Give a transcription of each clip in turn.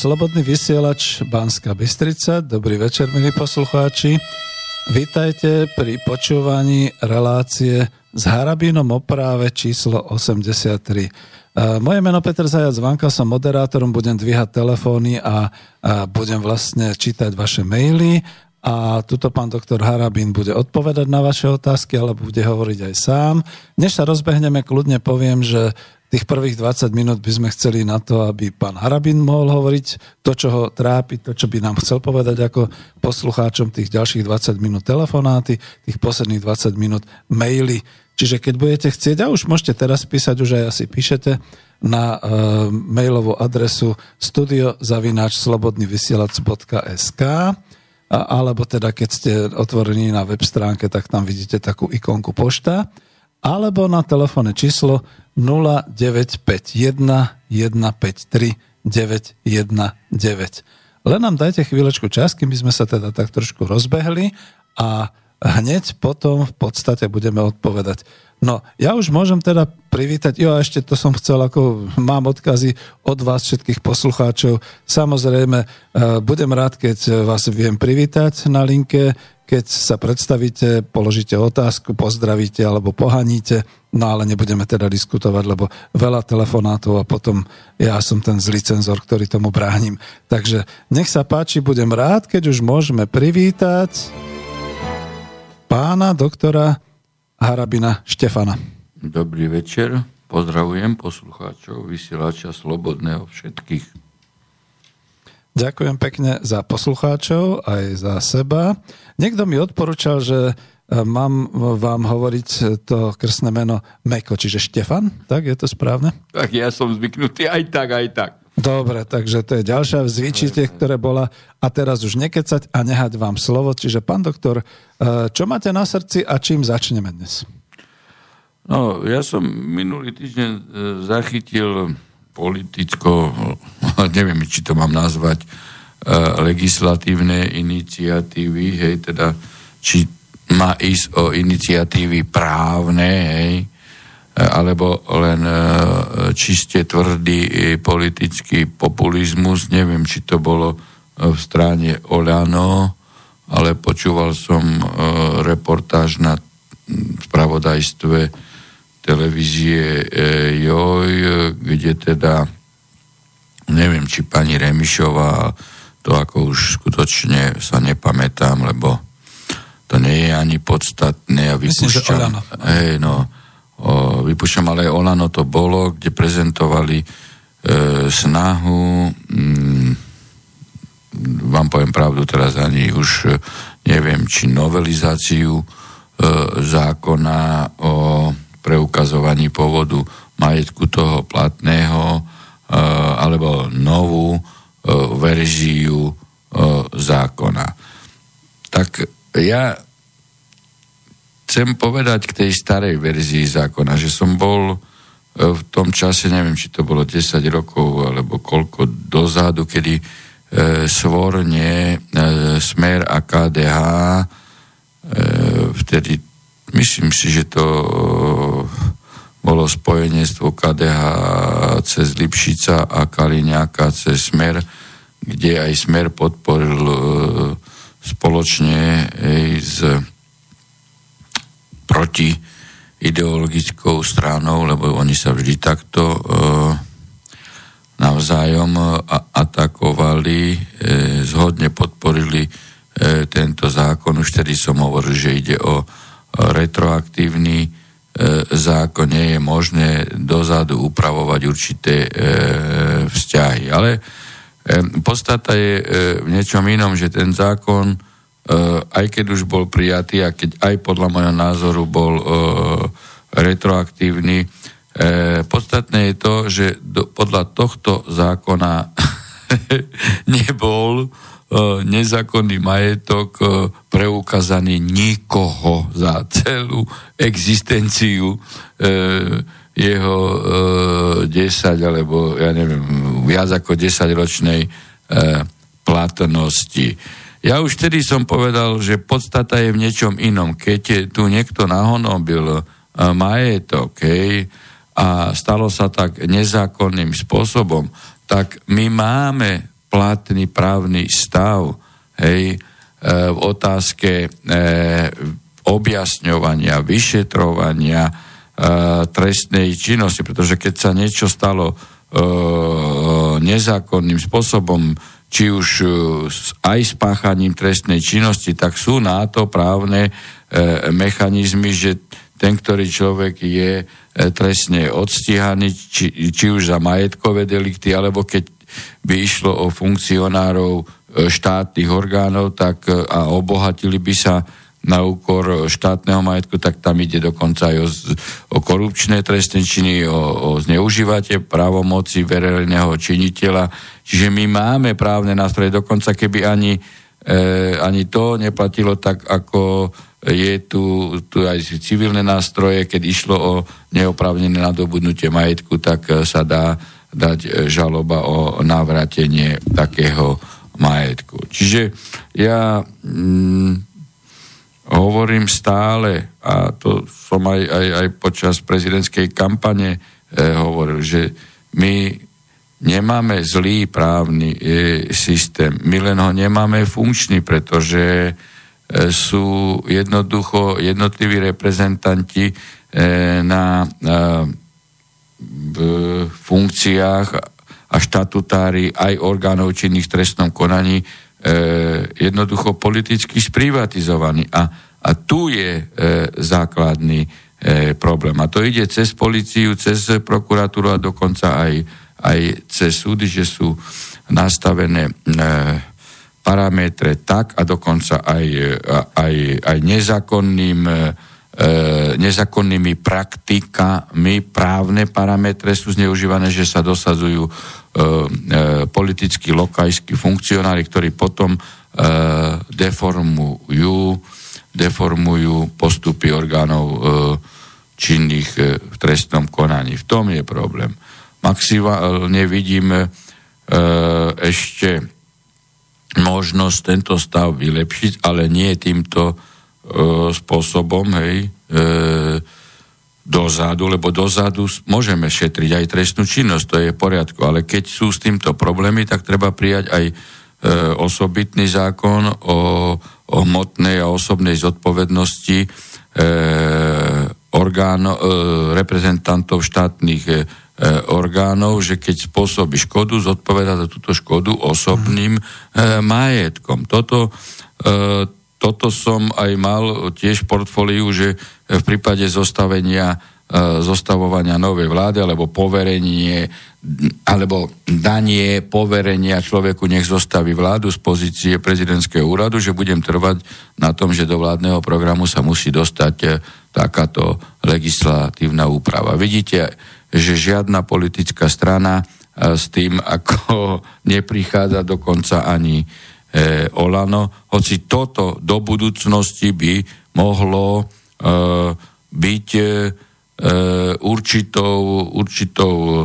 Slobodný vysielač Banska Bystrica. Dobrý večer, milí poslucháči. Vítajte pri počúvaní relácie s Harabínom o číslo 83. Moje meno Peter Zajac Vanka, som moderátorom, budem dvíhať telefóny a, a budem vlastne čítať vaše maily a tuto pán doktor Harabín bude odpovedať na vaše otázky, alebo bude hovoriť aj sám. Než sa rozbehneme, kľudne poviem, že tých prvých 20 minút by sme chceli na to, aby pán Harabin mohol hovoriť to, čo ho trápi, to, čo by nám chcel povedať ako poslucháčom tých ďalších 20 minút telefonáty, tých posledných 20 minút maily. Čiže keď budete chcieť, a už môžete teraz písať, už aj asi píšete, na uh, mailovú adresu studiozavináčslobodnyvysielac.sk alebo teda keď ste otvorení na web stránke, tak tam vidíte takú ikonku pošta alebo na telefónne číslo 0951 153 919. Len nám dajte chvíľočku čas, kým by sme sa teda tak trošku rozbehli a hneď potom v podstate budeme odpovedať. No, ja už môžem teda privítať, jo, ešte to som chcel, ako mám odkazy od vás všetkých poslucháčov. Samozrejme, e, budem rád, keď vás viem privítať na linke keď sa predstavíte, položíte otázku, pozdravíte alebo pohaníte, no ale nebudeme teda diskutovať, lebo veľa telefonátov a potom ja som ten zlý cenzor, ktorý tomu bránim. Takže nech sa páči, budem rád, keď už môžeme privítať pána doktora Harabina Štefana. Dobrý večer, pozdravujem poslucháčov, vysielača Slobodného všetkých. Ďakujem pekne za poslucháčov aj za seba. Niekto mi odporúčal, že e, mám vám hovoriť to krstné meno Meko, čiže Štefan, tak je to správne? Tak ja som zvyknutý aj tak, aj tak. Dobre, takže to je ďalšia zvyčite, ktoré bola. A teraz už nekecať a nehať vám slovo. Čiže, pán doktor, e, čo máte na srdci a čím začneme dnes? No, ja som minulý týždeň e, zachytil politicko, neviem, či to mám nazvať, e, legislatívne iniciatívy, hej, teda, či má ísť o iniciatívy právne, hej, alebo len e, čiste tvrdý politický populizmus. Neviem, či to bolo v strane Olano, ale počúval som reportáž na spravodajstve televízie e, Joj, kde teda neviem, či pani Remišová to ako už skutočne sa nepamätám, lebo to nie je ani podstatné a vypúšťam, hej, no, vypúšťam, ale Olano to bolo, kde prezentovali e, snahu mm, vám poviem pravdu, teraz ani už e, neviem, či novelizáciu e, zákona o preukazovaní pôvodu majetku toho platného eh, alebo novú eh, verziu eh, zákona. Tak ja chcem povedať k tej starej verzii zákona, že som bol v tom čase, neviem, či to bolo 10 rokov alebo koľko dozadu, kedy e, svorne e, Smer a KDH e, vtedy Myslím si, že to eh, bolo spojenectvo KDH cez Lipšica a Kaliňáka cez Smer, kde aj Smer podporil eh, spoločne aj s proti ideologickou stranou, lebo oni sa vždy takto e, navzájom atakovali, e, zhodne podporili e, tento zákon. Už tedy som hovoril, že ide o retroaktívny e, zákon nie je možné dozadu upravovať určité e, vzťahy. Ale e, podstata je e, v niečom inom, že ten zákon, e, aj keď už bol prijatý a keď aj podľa môjho názoru bol e, retroaktívny, e, podstatné je to, že podľa tohto zákona nebol nezákonný majetok preukázaný nikoho za celú existenciu jeho 10 alebo ja neviem, viac ako 10 ročnej platnosti. Ja už vtedy som povedal, že podstata je v niečom inom. Keď tu niekto nahonobil majetok hej, a stalo sa tak nezákonným spôsobom, tak my máme platný právny stav hej, e, v otázke e, objasňovania, vyšetrovania e, trestnej činnosti, pretože keď sa niečo stalo e, nezákonným spôsobom, či už e, aj spáchaním trestnej činnosti, tak sú na to právne e, mechanizmy, že ten, ktorý človek je e, trestne odstíhaný, či, či už za majetkové delikty, alebo keď by išlo o funkcionárov štátnych orgánov tak, a obohatili by sa na úkor štátneho majetku, tak tam ide dokonca aj o, o korupčné trestné činy, o, o zneužívate právomoci verejného činiteľa. Čiže my máme právne nástroje, dokonca keby ani, e, ani to neplatilo tak, ako je tu, tu aj civilné nástroje, keď išlo o neoprávnené nadobudnutie majetku, tak e, sa dá dať e, žaloba o navrátenie takého majetku. Čiže ja mm, hovorím stále, a to som aj, aj, aj počas prezidentskej kampane e, hovoril, že my nemáme zlý právny e, systém, my len ho nemáme funkčný, pretože e, sú jednoducho jednotliví reprezentanti e, na e, v funkciách a štatutári aj orgánov činných v trestnom konaní jednoducho politicky sprivatizovaný. A, a tu je e, základný e, problém. A to ide cez policiu, cez prokuratúru a dokonca aj, aj cez súdy, že sú nastavené e, parametre tak a dokonca aj, aj, aj nezákonným e, nezákonnými praktikami právne parametre sú zneužívané, že sa dosadzujú E, e, politickí lokajskí funkcionári, ktorí potom e, deformujú, deformujú postupy orgánov činných v trestnom konaní. V tom je problém. Maximálne vidíme ešte možnosť tento stav vylepšiť, ale nie týmto spôsobom, hej, dozadu, lebo dozadu môžeme šetriť aj trestnú činnosť, to je v poriadku, ale keď sú s týmto problémy, tak treba prijať aj e, osobitný zákon o, o hmotnej a osobnej zodpovednosti e, orgáno, e, reprezentantov štátnych e, orgánov, že keď spôsobí škodu, zodpoveda za túto škodu osobným e, majetkom. Toto, e, toto som aj mal tiež v portfóliu, že v prípade zostavenia e, zostavovania novej vlády alebo poverenie alebo danie poverenia človeku nech zostaví vládu z pozície prezidentského úradu, že budem trvať na tom, že do vládneho programu sa musí dostať e, takáto legislatívna úprava. Vidíte, že žiadna politická strana e, s tým, ako neprichádza dokonca ani e, Olano, hoci toto do budúcnosti by mohlo e, byť e, určitou, určitou e,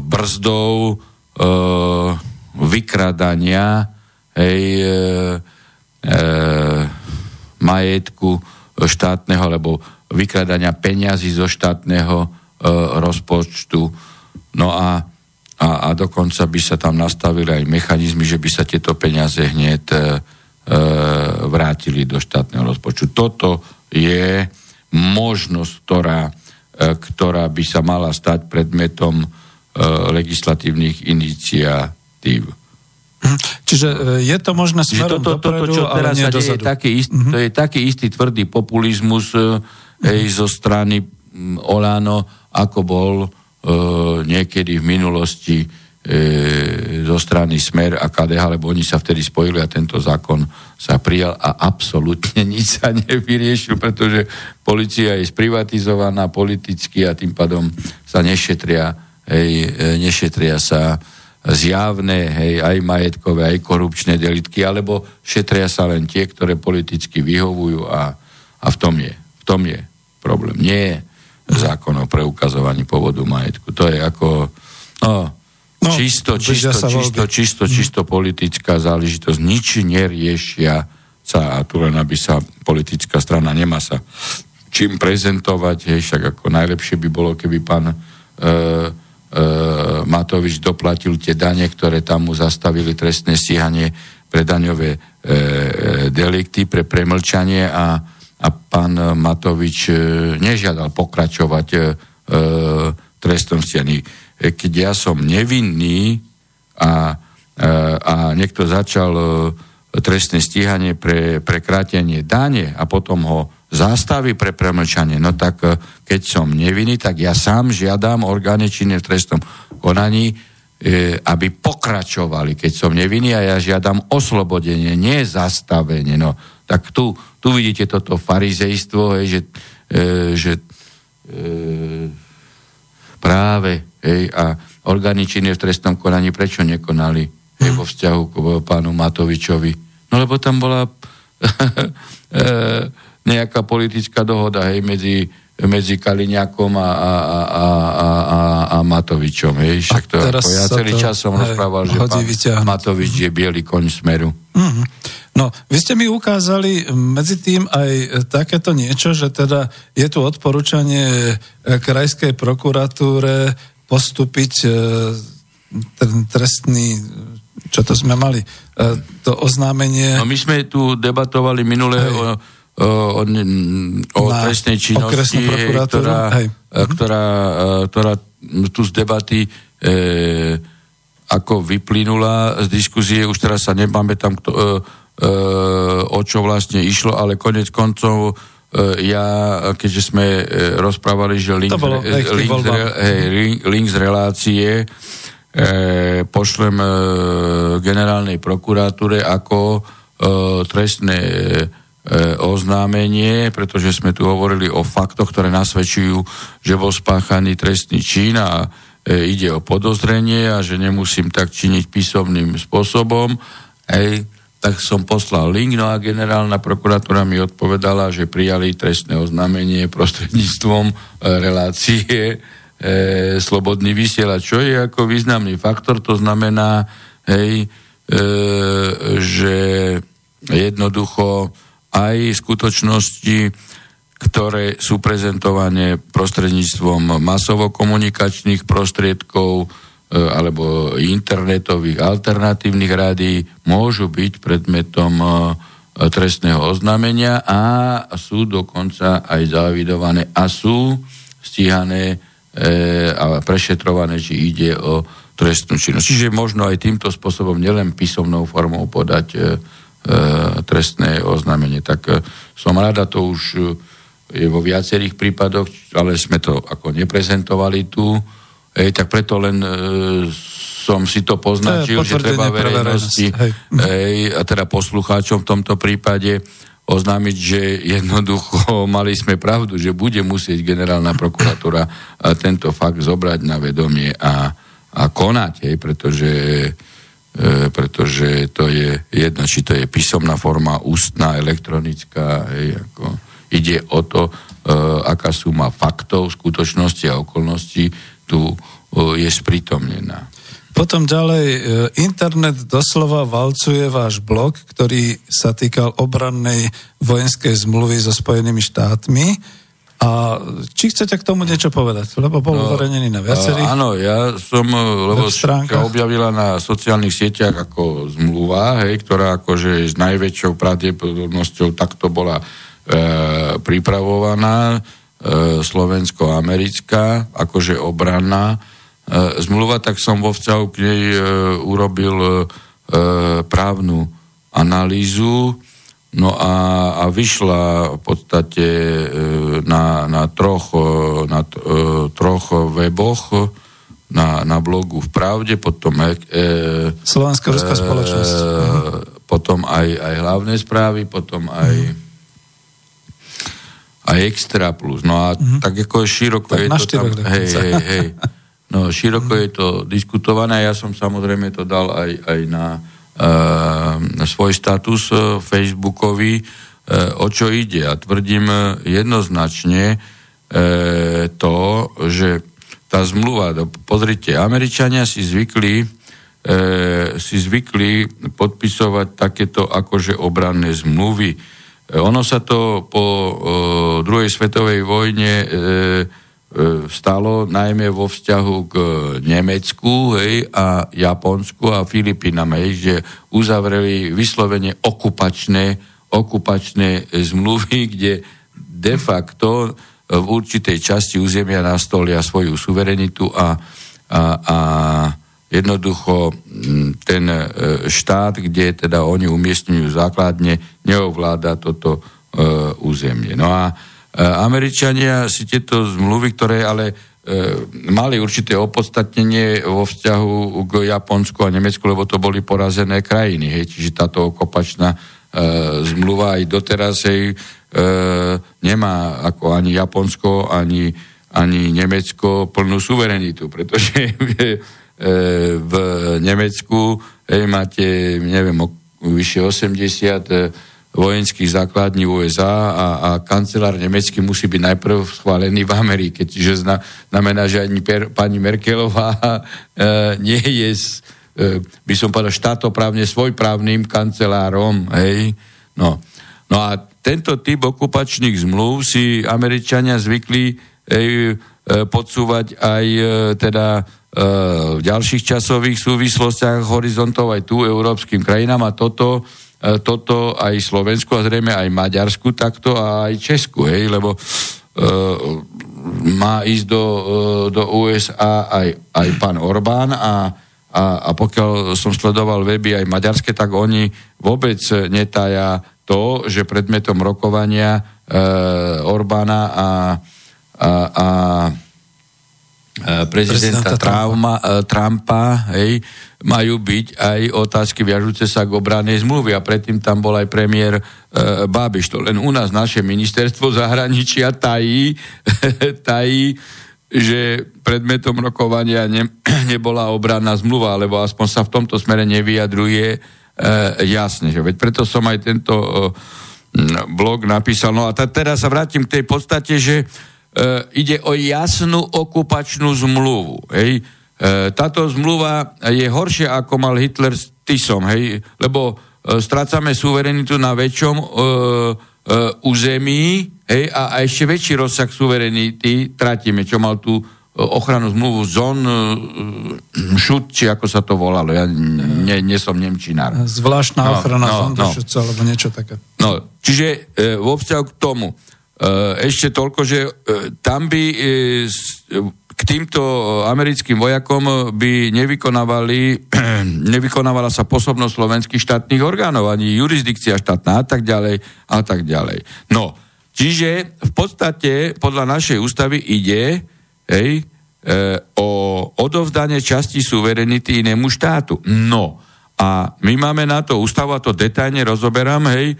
brzdou e, vykradania hej, e, e, majetku štátneho alebo vykradania peňazí zo štátneho e, rozpočtu. No a a, a dokonca by sa tam nastavili aj mechanizmy, že by sa tieto peniaze hneď e, e, vrátili do štátneho rozpočtu. Toto je možnosť, ktorá, e, ktorá by sa mala stať predmetom e, legislatívnych iniciatív. Hm. Čiže e, je to možné smerom toto, dopredu, toto, čo teraz ale nie sa deje, taký ist, mm-hmm. to je taký istý tvrdý populizmus mm-hmm. zo strany Olano, ako bol niekedy v minulosti e, zo strany Smer a KDH, lebo oni sa vtedy spojili a tento zákon sa prijal a absolútne nič sa nevyriešil, pretože policia je sprivatizovaná politicky a tým pádom sa nešetria, hej, e, nešetria sa zjavné, hej, aj majetkové, aj korupčné delitky, alebo šetria sa len tie, ktoré politicky vyhovujú a, a v tom je, v tom je problém. Nie zákon o preukazovaní povodu majetku. To je ako no, no, čisto, čisto, čisto, čisto, mhm. čisto politická záležitosť. Nič neriešia sa a tu len aby sa politická strana nemá sa čím prezentovať, hej, však ako najlepšie by bolo, keby pán e, Matovič doplatil tie dane, ktoré tam mu zastavili trestné stíhanie pre daňové e, delikty, pre premlčanie a, a pán Matovič e, nežiadal pokračovať e, trestom stíhaní. E, keď ja som nevinný a, e, a niekto začal trestné stíhanie pre prekrátenie dane a potom ho zástavy pre premlčanie. No tak keď som nevinný, tak ja sám žiadam orgány činné v trestnom konaní, e, aby pokračovali, keď som nevinný a ja žiadam oslobodenie, nie zastavenie. No, tak tu, tu vidíte toto farizejstvo, hej, že, e, že e, práve hej, a orgány činné v trestnom konaní prečo nekonali hej, vo vzťahu k pánu Matovičovi? No lebo tam bola e, nejaká politická dohoda hej, medzi, medzi Kaliňakom a, a, a, a, a, a Matovičom. Hej. Však to, teraz ja celý to, čas som hej, rozprával, že pán vyťahnuť. Matovič je biely koň smeru. Mm-hmm. No, vy ste mi ukázali medzi tým aj takéto niečo, že teda je tu odporúčanie krajskej prokuratúre postúpiť e, trestný čo to sme mali, e, to oznámenie... No my sme tu debatovali minulé o o, o trestnej činnosti, ktorá, hej. E, ktorá, e, ktorá tu z debaty e, ako vyplynula z diskuzie, už teraz sa nepamätám, kto, e, e, o čo vlastne išlo, ale konec koncov e, ja, keďže sme e, rozprávali, že link, bolo, z, link, z, hej, link, link z relácie e, pošlem e, generálnej prokuratúre ako e, trestné e, E, oznámenie, pretože sme tu hovorili o faktoch, ktoré nasvedčujú, že bol spáchaný trestný čin a e, ide o podozrenie a že nemusím tak činiť písomným spôsobom. Hej, tak som poslal link, no a generálna prokuratúra mi odpovedala, že prijali trestné oznámenie prostredníctvom e, relácie e, Slobodný vysielač, čo je ako významný faktor, to znamená, hej, e, že jednoducho aj skutočnosti, ktoré sú prezentované prostredníctvom masovo-komunikačných prostriedkov alebo internetových alternatívnych rádií môžu byť predmetom e, trestného oznámenia a sú dokonca aj zavidované a sú stíhané e, a prešetrované, či ide o trestnú činnosť. Čiže možno aj týmto spôsobom nielen písomnou formou podať E, trestné oznámenie. Tak e, som rada, to už e, je vo viacerých prípadoch, ale sme to ako neprezentovali tu, Ej, tak preto len e, som si to poznačil, to že treba verejnosti ej, a teda poslucháčom v tomto prípade oznámiť, že jednoducho mali sme pravdu, že bude musieť generálna prokuratúra tento fakt zobrať na vedomie a, a konať, hej, pretože E, pretože to je jedno, či to je písomná forma, ústna, elektronická, hej, ako ide o to, e, aká suma faktov, skutočnosti a okolností tu e, je sprítomnená. Potom ďalej, e, internet doslova valcuje váš blog, ktorý sa týkal obrannej vojenskej zmluvy so Spojenými štátmi a či chcete k tomu niečo povedať? Lebo bol no, uverejnený na viacerých. Áno, ja som, lebo sa objavila na sociálnych sieťach ako zmluva, hej, ktorá akože s najväčšou pravdepodobnosťou takto bola e, pripravovaná, e, slovensko-americká, akože obranná e, zmluva, tak som vo vzťahu k nej e, urobil e, právnu analýzu, No a, a vyšla v podstate e, na, na troch, e, na e, troch weboch, na, na blogu v Pravde, potom e, Slovenská-ruská e, spoločnosť. E, potom aj, aj hlavné správy, potom aj mm. Aj Extra Plus. No a mm. tak ako široko tak je to tam... Hej, hej, hej. No široko mm. je to diskutované. Ja som samozrejme to dal aj, aj na E, svoj status e, facebookový, e, o čo ide. A tvrdím jednoznačne to, že tá zmluva, pozrite, Američania si zvykli si zvykli podpisovať takéto akože obranné zmluvy. Ono sa to po druhej svetovej vojne stalo najmä vo vzťahu k Nemecku hej, a Japonsku a Filipínam, hej, že uzavreli vyslovene okupačné, okupačné zmluvy, kde de facto v určitej časti územia nastolia svoju suverenitu a, a, a jednoducho ten e, štát, kde teda oni umiestňujú základne, neovláda toto uh, územie. No a E, Američania si tieto zmluvy, ktoré ale e, mali určité opodstatnenie vo vzťahu k Japonsku a Nemecku, lebo to boli porazené krajiny. Hej. Čiže táto okopačná e, zmluva aj doteraz hej, e, nemá ako ani Japonsko, ani, ani Nemecko plnú suverenitu, pretože e, v Nemecku hej, máte, neviem, vyše 80 vojenských základní USA a, a kancelár nemecký musí byť najprv schválený v Amerike. Čiže zna, znamená, že ani per, pani Merkelová e, nie je, e, by som povedal, štátoprávne svojprávnym kancelárom. Hej? No. no a tento typ okupačných zmluv si Američania zvykli hej, e, podsúvať aj e, teda e, v ďalších časových súvislostiach horizontov aj tu európskym krajinám a toto E, toto aj Slovensku a zrejme aj Maďarsku takto a aj Česku, hej, lebo e, má ísť do, e, do USA aj, aj pán Orbán a, a, a pokiaľ som sledoval weby aj maďarské, tak oni vôbec netaja to, že predmetom rokovania e, Orbána a, a, a prezidenta, prezidenta Trauma, Trumpa, hej, majú byť aj otázky viažúce sa k obranej zmluvy a predtým tam bol aj premiér e, Bábiš. To len u nás naše ministerstvo zahraničia tají, tají že predmetom rokovania ne, nebola obranná zmluva, alebo aspoň sa v tomto smere nevyjadruje e, jasne. Že veď preto som aj tento e, blog napísal. No a t- teraz sa vrátim k tej podstate, že e, ide o jasnú okupačnú zmluvu. Hej? E, táto zmluva je horšia, ako mal Hitler s Tisom, hej, lebo e, strácame suverenitu na väčšom e, e, území hej, a, a ešte väčší rozsah suverenity tratíme, čo mal tú e, ochranu zmluvu zón e, šut, či ako sa to volalo. Ja nie, nie som Nemčinár. Zvláštna no, ochrana no, zón no. alebo niečo také. No, čiže e, vo vzťahu k tomu, e, ešte toľko, že e, tam by e, k týmto americkým vojakom by nevykonávali, nevykonávala sa posobnosť slovenských štátnych orgánov, ani jurisdikcia štátna a tak ďalej a tak ďalej. No, čiže v podstate podľa našej ústavy ide hej, e, o odovzdanie časti suverenity inému štátu. No, a my máme na to ústavu, a to detajne rozoberám, hej, e,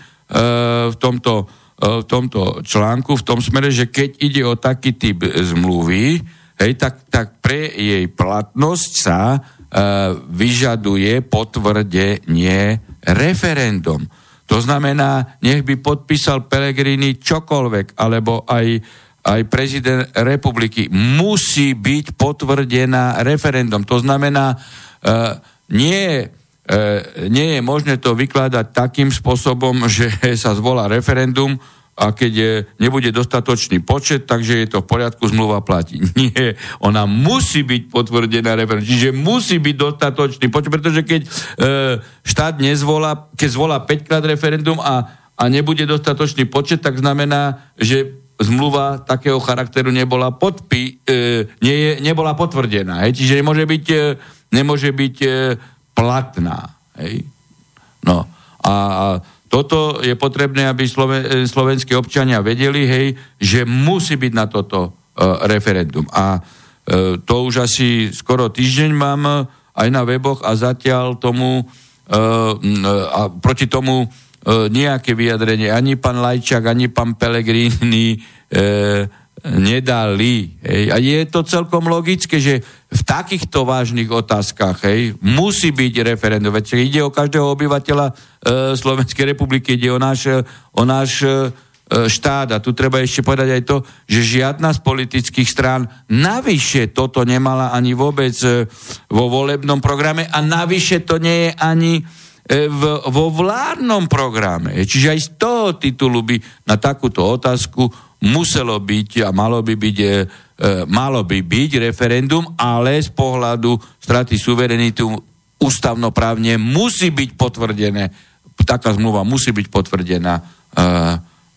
v tomto, e, v tomto článku, v tom smere, že keď ide o taký typ zmluvy, hej, tak, tak pre jej platnosť sa e, vyžaduje potvrdenie referendum. To znamená, nech by podpísal Pelegrini čokoľvek, alebo aj, aj prezident republiky. Musí byť potvrdená referendum. To znamená, e, nie, e, nie je možné to vykladať takým spôsobom, že sa zvolá referendum, a keď je, nebude dostatočný počet, takže je to v poriadku, zmluva platí. Nie, ona musí byť potvrdená referendum, čiže musí byť dostatočný počet, pretože keď e, štát nezvolá, keď zvolá 5 krát referendum a, a nebude dostatočný počet, tak znamená, že zmluva takého charakteru nebola, podpí, e, nie je, nebola potvrdená. Hej? Čiže nemôže byť, e, nemôže byť e, platná. Hej? No. A, toto je potrebné, aby Sloven- slovenskí občania vedeli, hej, že musí byť na toto uh, referendum. A uh, to už asi skoro týždeň mám aj na weboch a zatiaľ tomu uh, a proti tomu uh, nejaké vyjadrenie ani pán Lajčák, ani pán Pelegrini uh, nedali. Hej. A je to celkom logické, že v takýchto vážnych otázkach hej, musí byť referendum. Veď ide o každého obyvateľa e, Slovenskej republiky, ide o náš, o náš e, štát. A tu treba ešte povedať aj to, že žiadna z politických strán navyše toto nemala ani vôbec e, vo volebnom programe a navyše to nie je ani e, v, vo vládnom programe. Čiže aj z toho titulu by na takúto otázku muselo byť a malo by byť e, malo by byť referendum, ale z pohľadu straty suverenitu ústavnoprávne musí byť potvrdené, taká zmluva musí byť potvrdená e,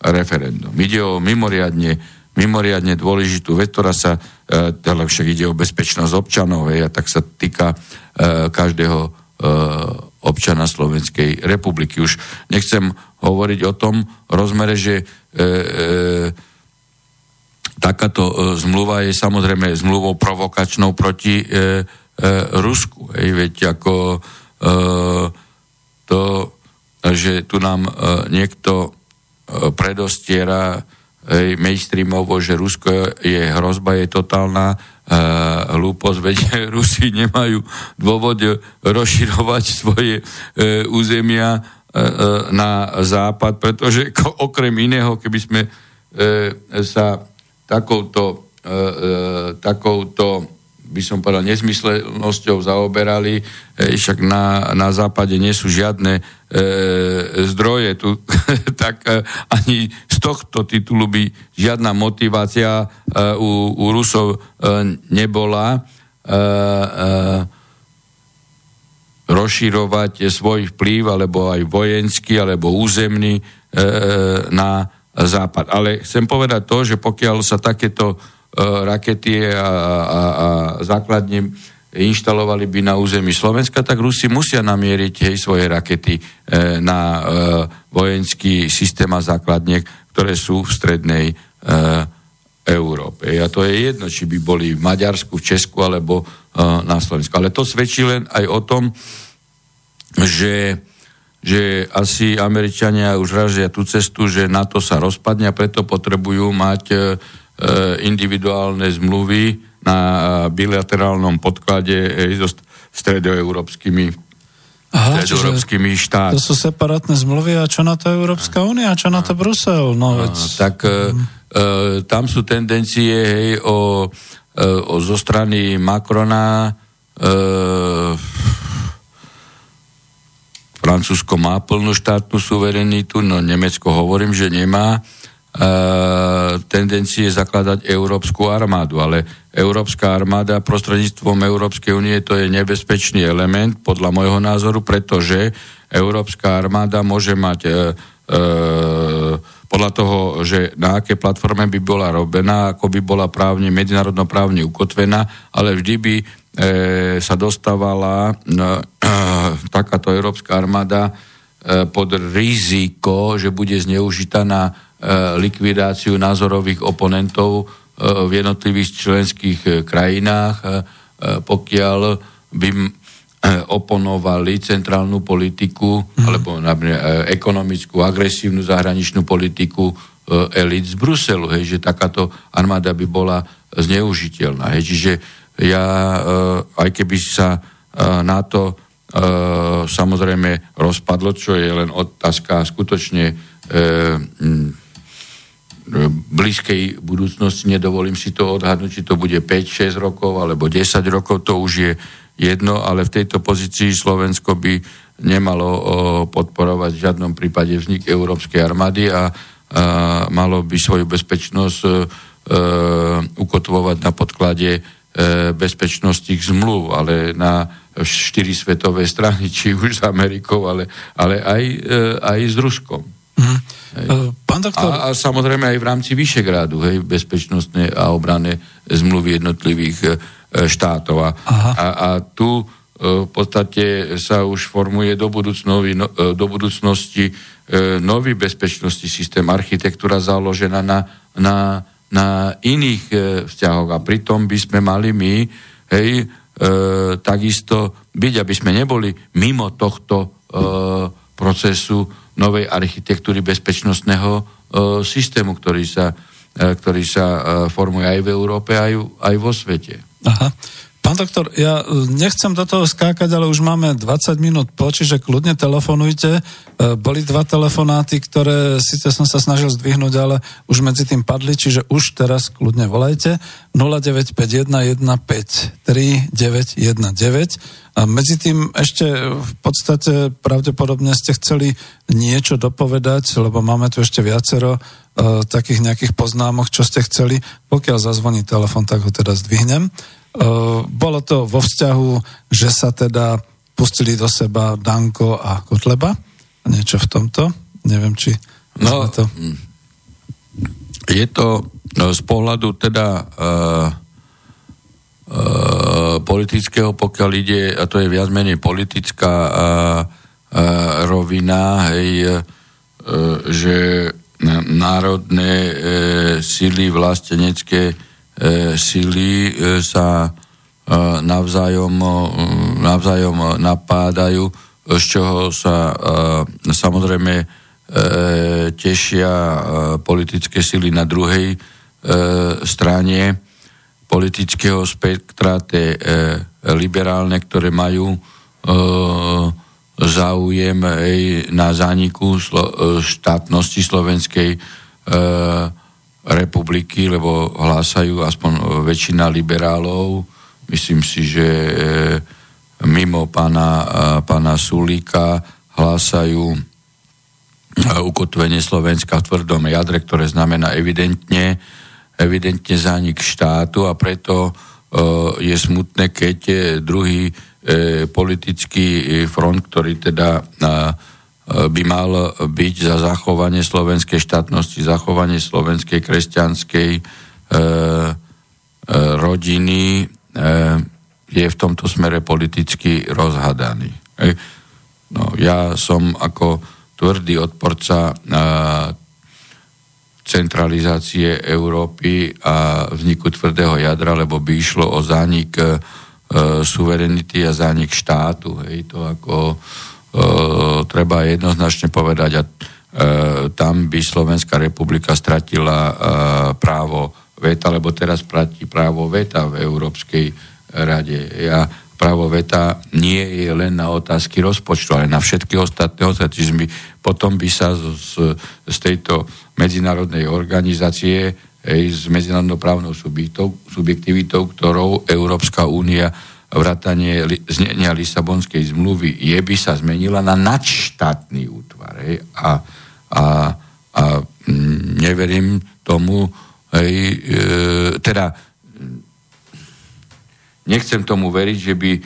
referendum. Ide o mimoriadne, mimoriadne dôležitú vec, ktorá sa, e, ale však ide o bezpečnosť občanov, hej, a tak sa týka e, každého e, občana Slovenskej republiky. Už nechcem hovoriť o tom rozmere, že e, e, takáto e, zmluva je samozrejme zmluvou provokačnou proti e, e, Rusku. Hej, veď ako e, to, že tu nám e, niekto e, predostiera hej, mainstreamovo, že Rusko je hrozba, je totálna e, hlúposť, veď Rusi nemajú dôvod rozširovať svoje e, územia e, e, na západ, pretože okrem iného, keby sme e, sa takouto, e, e, takouto by som povedal, nezmyslenosťou zaoberali, e, však na, na západe nie sú žiadne e, zdroje, tu, tak e, ani z tohto titulu by žiadna motivácia e, u, u Rusov e, nebola e, e, rozširovať svoj vplyv, alebo aj vojenský, alebo územný e, na západ. Ale chcem povedať to, že pokiaľ sa takéto uh, rakety a, a, a základne inštalovali by na území Slovenska, tak Rusi musia namieriť hej, svoje rakety e, na e, vojenský systém a základne, ktoré sú v strednej e, Európe. A to je jedno, či by boli v Maďarsku, v Česku alebo e, na Slovensku. Ale to svedčí len aj o tom, že že asi Američania už ražia tú cestu, že NATO sa rozpadne a preto potrebujú mať e, e individuálne zmluvy na bilaterálnom podklade e, so stredoeurópskymi Aha, stredoeurópskymi štátmi. To sú separátne zmluvy a čo na to Európska únia a čo na to Brusel? No, veď... Tak e, e, tam sú tendencie hej, o, e, o, zo strany Macrona e, Francúzsko má plnú štátnu suverenitu, no Nemecko hovorím, že nemá e, tendencie zakladať európsku armádu, ale európska armáda prostredníctvom Európskej únie to je nebezpečný element, podľa môjho názoru, pretože európska armáda môže mať e, e, podľa toho, že na aké platforme by bola robená, ako by bola právne, medzinárodnoprávne ukotvená, ale vždy by sa dostávala e, takáto európska armáda e, pod riziko, že bude zneužitá na e, likvidáciu názorových oponentov e, v jednotlivých členských e, krajinách, e, pokiaľ by e, oponovali centrálnu politiku mm. alebo e, ekonomickú, agresívnu zahraničnú politiku e, elit z Bruselu, hej, že takáto armáda by bola zneužiteľná. Hej, čiže ja, eh, aj keby sa eh, na to eh, samozrejme rozpadlo, čo je len otázka skutočne blízkej budúcnosti, nedovolím si to odhadnúť, či to bude 5-6 rokov alebo 10 rokov, to už je jedno, ale v tejto pozícii Slovensko by nemalo podporovať v žiadnom prípade vznik Európskej armády a, malo by svoju bezpečnosť ukotvovať na podklade bezpečnostných zmluv, ale na štyri svetové strany, či už s Amerikou, ale, ale aj, e, aj s Ruskom. Mm. Pán doktor... A, a samozrejme aj v rámci Vyšegrádu, hej, bezpečnostné a obranné zmluvy jednotlivých štátov. A, a, a tu v podstate sa už formuje do, no, do budúcnosti nový bezpečnostný systém, architektúra založená na, na na iných e, vzťahoch a pritom by sme mali my hej, e, takisto byť, aby sme neboli mimo tohto e, procesu novej architektúry bezpečnostného e, systému, ktorý sa, e, ktorý sa e, formuje aj v Európe, aj, aj vo svete. Aha. Pán doktor, ja e, nechcem do toho skákať, ale už máme 20 minút po, čiže kľudne telefonujte. E, boli dva telefonáty, ktoré síce som sa snažil zdvihnúť, ale už medzi tým padli, čiže už teraz kľudne volajte 0951153919 a medzi tým ešte v podstate pravdepodobne ste chceli niečo dopovedať, lebo máme tu ešte viacero uh, takých nejakých poznámok, čo ste chceli. Pokiaľ zazvoní telefon, tak ho teda zdvihnem. Bolo to vo vzťahu, že sa teda pustili do seba Danko a Kotleba. Niečo v tomto. Neviem, či no, to... Mm, je to no, z pohľadu teda uh, uh, politického, pokiaľ ide, a to je viac menej politická uh, uh, rovina, hej, uh, že národné uh, síly vlastenecké E, síly e, sa e, navzájom, navzájom napádajú, z čoho sa samozrejme tešia politické síly na druhej strane politického spektra, tie liberálne, ktoré majú záujem na zániku štátnosti slovenskej republiky, lebo hlásajú aspoň väčšina liberálov. Myslím si, že e, mimo pána, pána Sulíka hlásajú e, ukotvenie Slovenska v tvrdom jadre, ktoré znamená evidentne, evidentne zánik štátu a preto e, je smutné, keď druhý politický front, ktorý teda by mal byť za zachovanie slovenskej štátnosti, zachovanie slovenskej kresťanskej e, e, rodiny e, je v tomto smere politicky rozhadaný. E, no, ja som ako tvrdý odporca e, centralizácie Európy a vzniku tvrdého jadra, lebo by išlo o zánik e, suverenity a zánik štátu. Hej, to ako E, treba jednoznačne povedať a e, tam by Slovenská republika stratila e, právo veta, lebo teraz platí právo veta v Európskej rade. Ja právo veta nie je len na otázky rozpočtu, ale na všetky ostatné otázky. Potom by sa z, z tejto medzinárodnej organizácie ej, s medzinárodnou právnou subjektivitou, ktorou Európska únia vrátanie znenia Lisabonskej zmluvy je, by sa zmenila na nadštátny útvar. Hej, a, a, a mm, neverím tomu, hej, e, teda nechcem tomu veriť, že by e,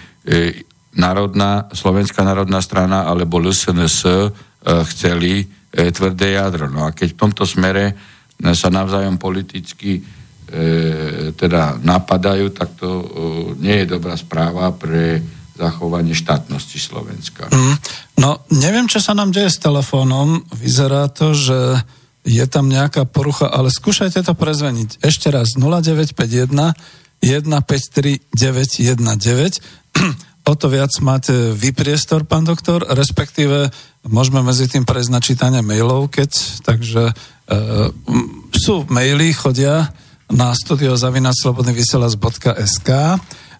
národná, Slovenská národná strana alebo LSNS e, chceli e, tvrdé jadro. No a keď v tomto smere sa navzájom politicky e, teda napadajú, tak to e, nie je dobrá správa pre zachovanie štátnosti Slovenska. Mm, no, neviem, čo sa nám deje s telefónom. Vyzerá to, že je tam nejaká porucha, ale skúšajte to prezveniť. Ešte raz 0951 153 919. O to viac máte vy priestor, pán doktor, respektíve môžeme medzi tým prejsť na čítanie mailov, keď, takže e, sú maily, chodia, na studiozavinaclobodnyvysielac.sk.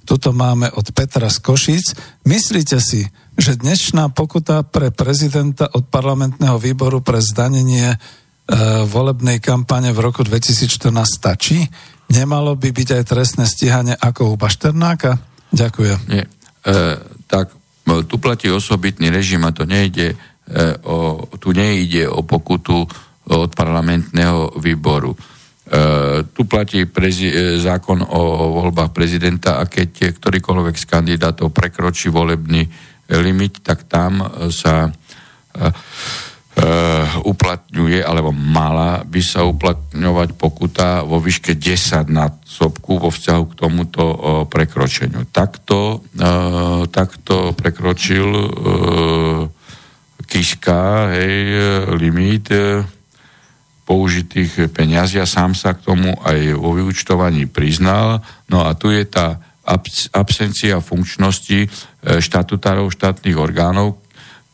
Tuto máme od Petra z Košic. Myslíte si, že dnešná pokuta pre prezidenta od parlamentného výboru pre zdanenie e, volebnej kampane v roku 2014 stačí? Nemalo by byť aj trestné stíhanie ako u Bašternáka? Ďakujem. Nie. E, tak e, tu platí osobitný režim a to nejde e, o, tu nejde o pokutu od parlamentného výboru E, tu platí prezi- e, zákon o voľbách prezidenta a keď ktorýkoľvek z kandidátov prekročí volebný limit, tak tam sa uh, uplatňuje, alebo mala by sa uplatňovať pokuta vo výške 10 násobku vo vzťahu k tomuto uh, prekročeniu. Takto, uh, takto prekročil Kiška, hej, limit použitých peňazí a sám sa k tomu aj vo vyučtovaní priznal. No a tu je tá absencia funkčnosti e, štatutárov štátnych orgánov,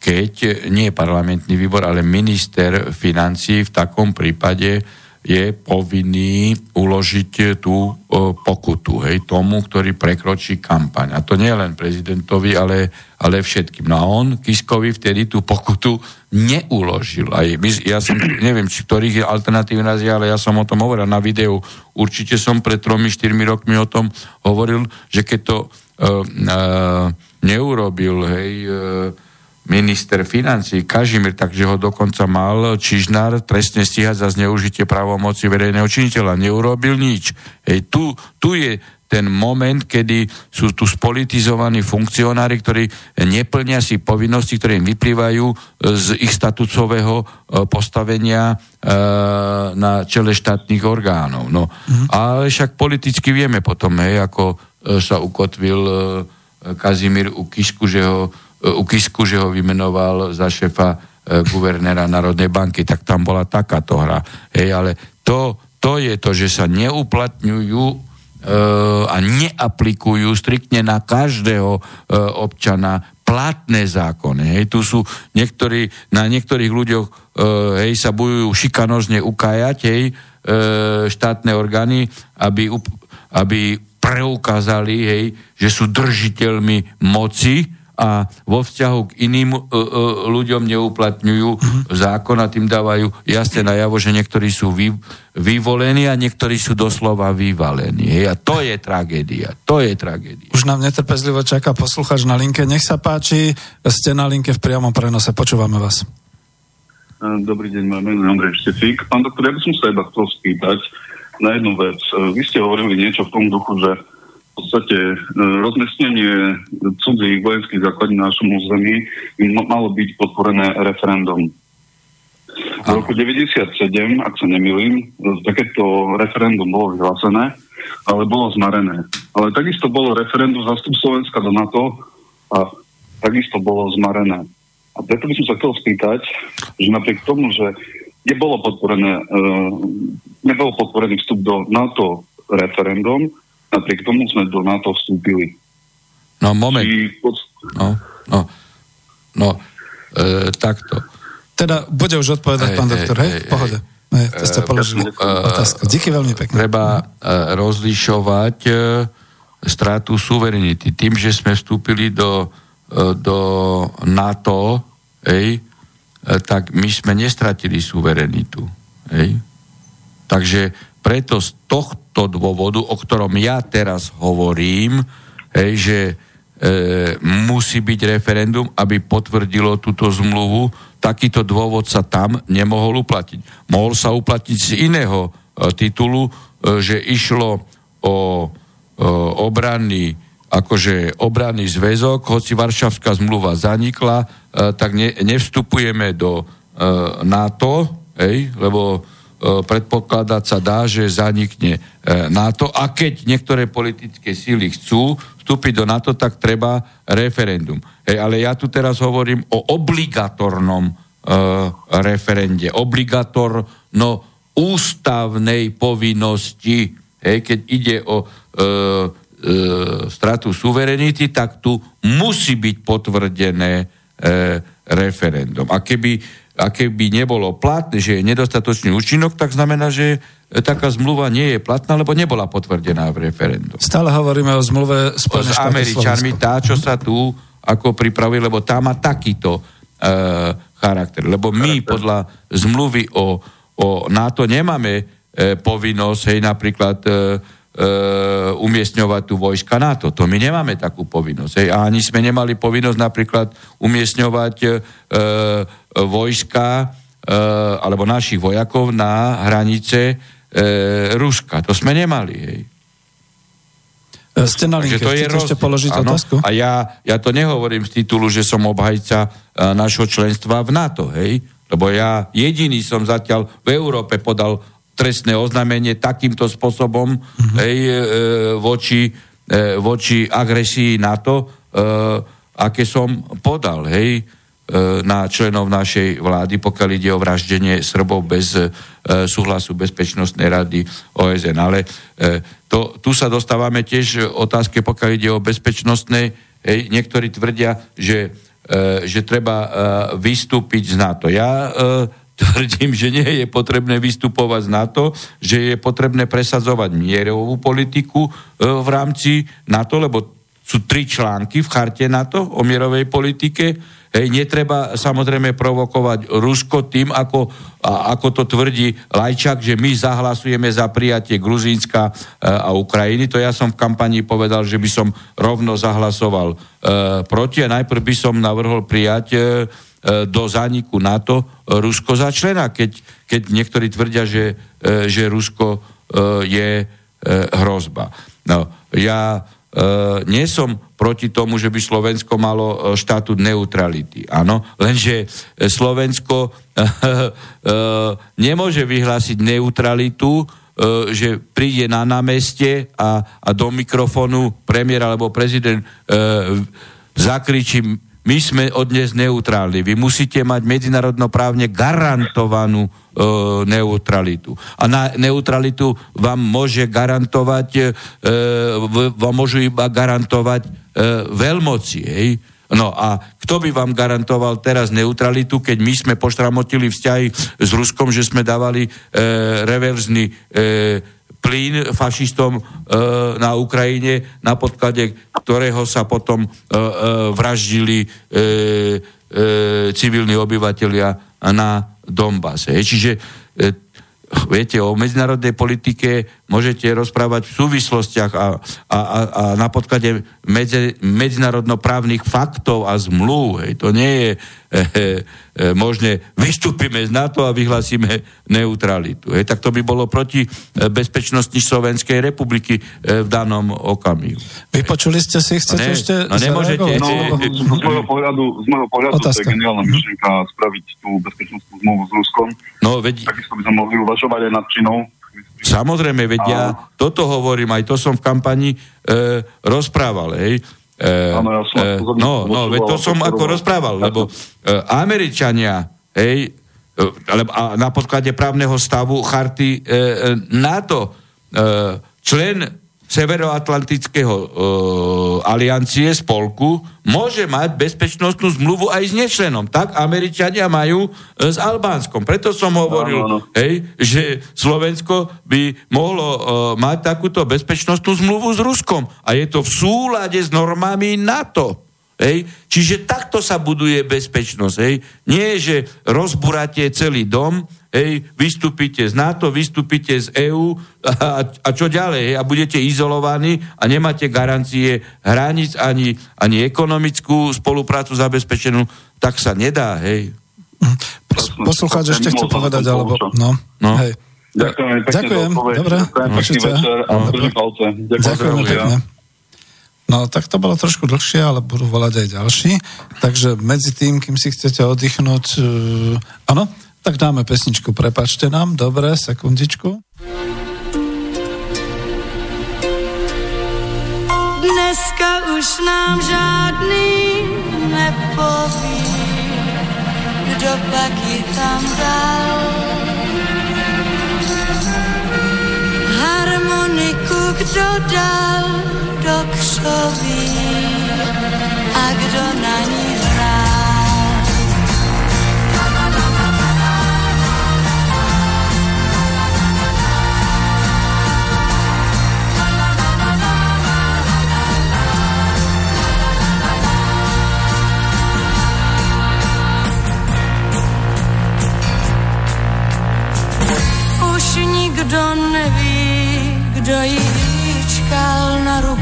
keď nie parlamentný výbor, ale minister financí v takom prípade je povinný uložiť tú pokutu hej, tomu, ktorý prekročí kampaň. A to nie len prezidentovi, ale, ale všetkým. No a on Kiskovi vtedy tú pokutu neuložil. Aj ja som, neviem, či ktorých je alternatívna ale ja som o tom hovoril na videu. Určite som pred tromi, štyrmi rokmi o tom hovoril, že keď to uh, uh, neurobil, hej, uh, minister financí Kažimir, takže ho dokonca mal Čižnár trestne stíhať za zneužitie právomoci verejného činiteľa. Neurobil nič. Hej, tu, tu je ten moment, kedy sú tu spolitizovaní funkcionári, ktorí neplnia si povinnosti, ktoré im vyplývajú z ich statucového e, postavenia e, na čele štátnych orgánov. No, mm. Ale však politicky vieme potom, hej, ako e, sa ukotvil Kazimír u Kisku, že ho E, u Kisku, že ho vymenoval za šefa e, guvernéra Národnej banky, tak tam bola takáto hra. Hej, ale to, to je to, že sa neuplatňujú e, a neaplikujú striktne na každého občana platné zákony. Hej, tu sú niektorí, na niektorých ľuďoch hej, sa bujú šikanozne ukájať hej, štátne orgány, aby, aby preukázali, hej, že sú držiteľmi moci, a vo vzťahu k iným uh, uh, ľuďom neuplatňujú uh-huh. zákon a tým dávajú jasne najavo, že niektorí sú vy, vyvolení a niektorí sú doslova vyvalení. Hej, a to je tragédia. To je tragédia. Už nám netrpezlivo čaká posluchač na linke. Nech sa páči, ste na linke v priamom prenose. Počúvame vás. Dobrý deň, mám meno Andrej Štefík. Pán doktor, ja by som sa iba chcel spýtať na jednu vec. Vy ste hovorili niečo v tom duchu, že v podstate e, rozmiestnenie cudzích vojenských základní na našom území by malo byť podporené referendum. V roku 97, ak sa nemýlim, takéto referendum bolo vyhlásené, ale bolo zmarené. Ale takisto bolo referendum zastup Slovenska do NATO a takisto bolo zmarené. A preto by som sa chcel spýtať, že napriek tomu, že nebolo podporené, uh, nebolo podporený vstup do NATO referendum, Napriek tomu sme do NATO vstúpili. No, moment. Pod... No, no, no, e, takto. Teda bude už odpovedať hey, pán doktor, hej? hej? Pohode. Hej, to ste e, položili uh, otázku. Díky veľmi pekne. Treba rozlišovať stratu suverenity. Tým, že sme vstúpili do, do NATO, hej, uh, tak my sme nestratili suverenitu. Hej. Takže preto z tohto dôvodu, o ktorom ja teraz hovorím, hej, že e, musí byť referendum, aby potvrdilo túto zmluvu, takýto dôvod sa tam nemohol uplatiť. Mohol sa uplatniť z iného e, titulu, e, že išlo o e, obranný akože obranný zväzok, hoci Varšavská zmluva zanikla, e, tak ne, nevstupujeme do e, NATO, hej, lebo predpokladať sa dá, že zanikne e, NATO a keď niektoré politické síly chcú vstúpiť do NATO, tak treba referendum. Hej, ale ja tu teraz hovorím o obligatornom uh, referende, obligatorno ústavnej povinnosti. Hej, keď ide o uh, uh, stratu suverenity, tak tu musí byť potvrdené uh, referendum. A keby a keby nebolo platné, že je nedostatočný účinok, tak znamená, že taká zmluva nie je platná, lebo nebola potvrdená v referendum. Stále hovoríme o zmluve Spojených S Američanmi, tá, čo sa tu ako pripravuje, lebo tá má takýto uh, charakter. Lebo my podľa zmluvy o, o NATO nemáme uh, povinnosť, hej, napríklad uh, Uh, umiestňovať tu vojska NATO. To my nemáme takú povinnosť. Hej. A ani sme nemali povinnosť napríklad umiestňovať uh, vojska e, alebo našich vojakov na hranice e, Ruska. To sme nemali. Hej. E, ste na linke, to je roz... ešte položiť ano, otázku? A ja, ja to nehovorím z titulu, že som obhajca našho členstva v NATO, hej? Lebo ja jediný som zatiaľ v Európe podal trestné oznámenie takýmto spôsobom mm-hmm. hej, e, voči, e, voči agresii NATO, e, aké som podal, hej? E, na členov našej vlády, pokiaľ ide o vraždenie Srbov bez e, súhlasu Bezpečnostnej rady OSN. Ale e, to, tu sa dostávame tiež otázke, pokiaľ ide o bezpečnostnej. Hej, niektorí tvrdia, že, že treba vystúpiť z NATO. Ja tvrdím, že nie je potrebné vystupovať z NATO, že je potrebné presadzovať mierovú politiku v rámci NATO, lebo sú tri články v charte NATO o mierovej politike. Hej, netreba samozrejme provokovať Rusko tým, ako, a, ako to tvrdí Lajčak, že my zahlasujeme za prijatie Gruzínska e, a Ukrajiny. To ja som v kampanii povedal, že by som rovno zahlasoval e, proti a najprv by som navrhol prijať e, e do zániku NATO Rusko za člena, keď, keď niektorí tvrdia, že, e, že Rusko e, je hrozba. No, ja Uh, nie som proti tomu, že by Slovensko malo uh, štatút neutrality. Áno, lenže Slovensko uh, nemôže vyhlásiť neutralitu, že príde na námestie a, a do mikrofónu premiér alebo prezident zakričí my sme od dnes neutrálni. Vy musíte mať medzinárodnoprávne garantovanú e, neutralitu. A na neutralitu vám môže garantovať, e, vám môžu iba garantovať e, veľmoci. Hej? No a kto by vám garantoval teraz neutralitu, keď my sme poštramotili vzťahy s Ruskom, že sme dávali e, reverzný e, plyn fašistom e, na Ukrajine, na podklade ktorého sa potom e, e, vraždili e, e, civilní obyvateľia na Donbass. Čiže e, viete, o medzinárodnej politike môžete rozprávať v súvislostiach a, a, a, a na podklade medzi, medzinárodnoprávnych faktov a zmluv. Hej. To nie je e, e, možné, vystúpime z NATO a vyhlasíme neutralitu. Hej. Tak to by bolo proti bezpečnosti Slovenskej republiky v danom okamihu. Vypočuli ste si, chcete ne, ešte no, nemôžete. No, z môjho pohľadu, z môjho pohľadu to je geniálna myšlienka spraviť tú bezpečnostnú zmluvu s Ruskom. No, veď... Takisto by sme mohli uvažovať aj nad Čínou. Samozrejme, veď ja toto hovorím, aj to som v kampani e, rozprával, hej. E, ano, ja som e, no, no, veď to som ako rozprával, lebo e, Američania, hej, e, a na podklade právneho stavu charty e, e NATO, e, člen Severoatlantického e, aliancie, spolku, môže mať bezpečnostnú zmluvu aj s nečlenom. Tak Američania majú e, s Albánskom. Preto som hovoril, no, no, no. Hej, že Slovensko by mohlo e, mať takúto bezpečnostnú zmluvu s Ruskom. A je to v súlade s normami NATO. Hej? Čiže takto sa buduje bezpečnosť. Hej? Nie, že rozburáte celý dom, hej, vystúpite z NATO, vystúpite z EÚ a, a čo ďalej, hej, a budete izolovaní a nemáte garancie hraníc ani, ani ekonomickú spoluprácu zabezpečenú, tak sa nedá, hej. Poslucháč ešte chce povedať, alebo... No, no. Hej. Ďakujem, Ďakujem, dobre, počujte. Ďakujem pekne. No tak to bolo trošku dlhšie, ale budú volať aj ďalší. Takže medzi tým, kým si chcete oddychnúť, uh, áno, tak dáme pesničku, prepačte nám, dobre, sekundičku. Dneska už nám žádný nepoví, kdo pak ji tam dal. Harmoniku kdo dal křoví a kdo na ní nikdo neví, kdo ji čkal na rukou.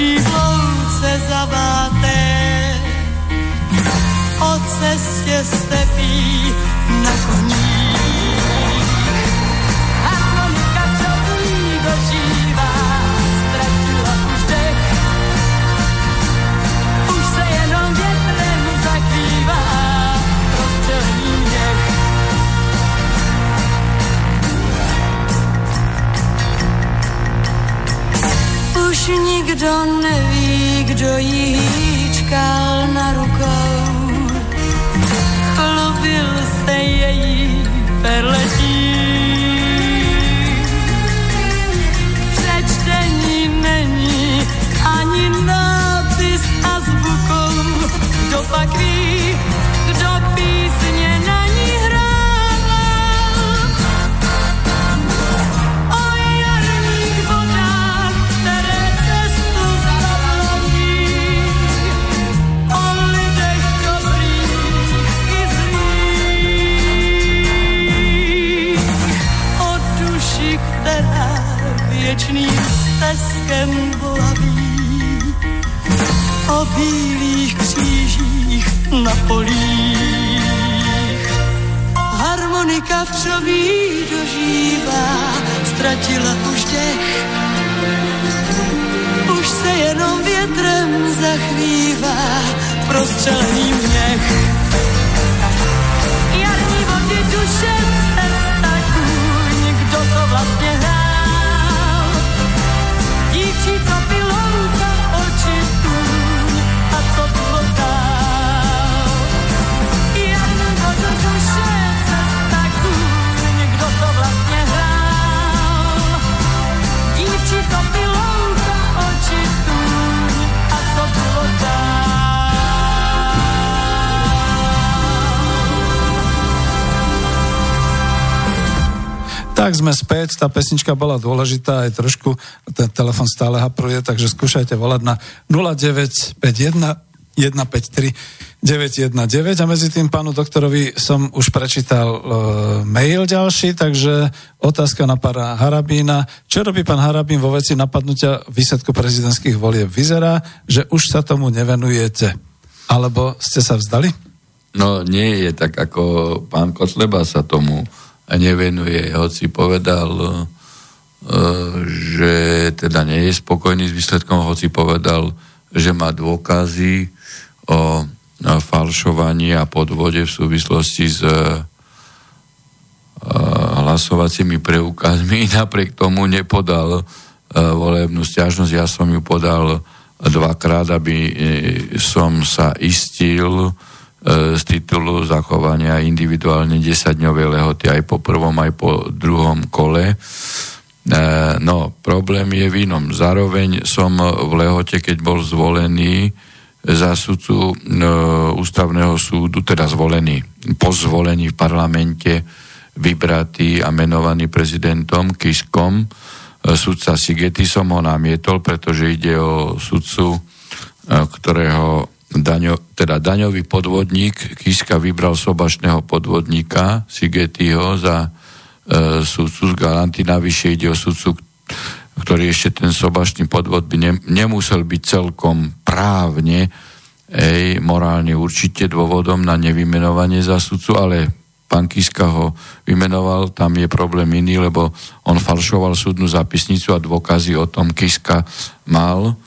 v louce zaváté. O cestě stepí na koní. Nikdo neví, kdo späť, tá pesnička bola dôležitá, aj trošku ten telefon stále hapruje, takže skúšajte volať na 0951 153 919 a medzi tým pánu doktorovi som už prečítal e, mail ďalší, takže otázka na pána Harabína. Čo robí pán Harabín vo veci napadnutia výsledku prezidentských volieb? Vyzerá, že už sa tomu nevenujete. Alebo ste sa vzdali? No nie je tak, ako pán Kotleba sa tomu nevenuje, hoci povedal, e, že teda nie je spokojný s výsledkom, hoci povedal, že má dôkazy o o falšovaní a podvode v súvislosti s e, hlasovacími preukazmi. Napriek tomu nepodal e, volebnú stiažnosť. Ja som ju podal dvakrát, aby e, som sa istil z titulu zachovania individuálne 10-dňovej lehoty aj po prvom, aj po druhom kole. No, problém je v inom. Zároveň som v lehote, keď bol zvolený, za sudcu e, ústavného súdu, teda zvolený, po zvolení v parlamente, vybratý a menovaný prezidentom Kiskom. E, sudca Sigety som ho namietol, pretože ide o sudcu, e, ktorého daňo, teda daňový podvodník Kiska vybral sobašného podvodníka Sigetyho za e, sudcu z Galanty. Navyše ide o sudcu, ktorý ešte ten sobašný podvod by ne, nemusel byť celkom právne, ej, morálne určite dôvodom na nevymenovanie zasudcu, ale pán Kiska ho vymenoval, tam je problém iný, lebo on falšoval súdnu zapisnicu a dôkazy o tom Kiska mal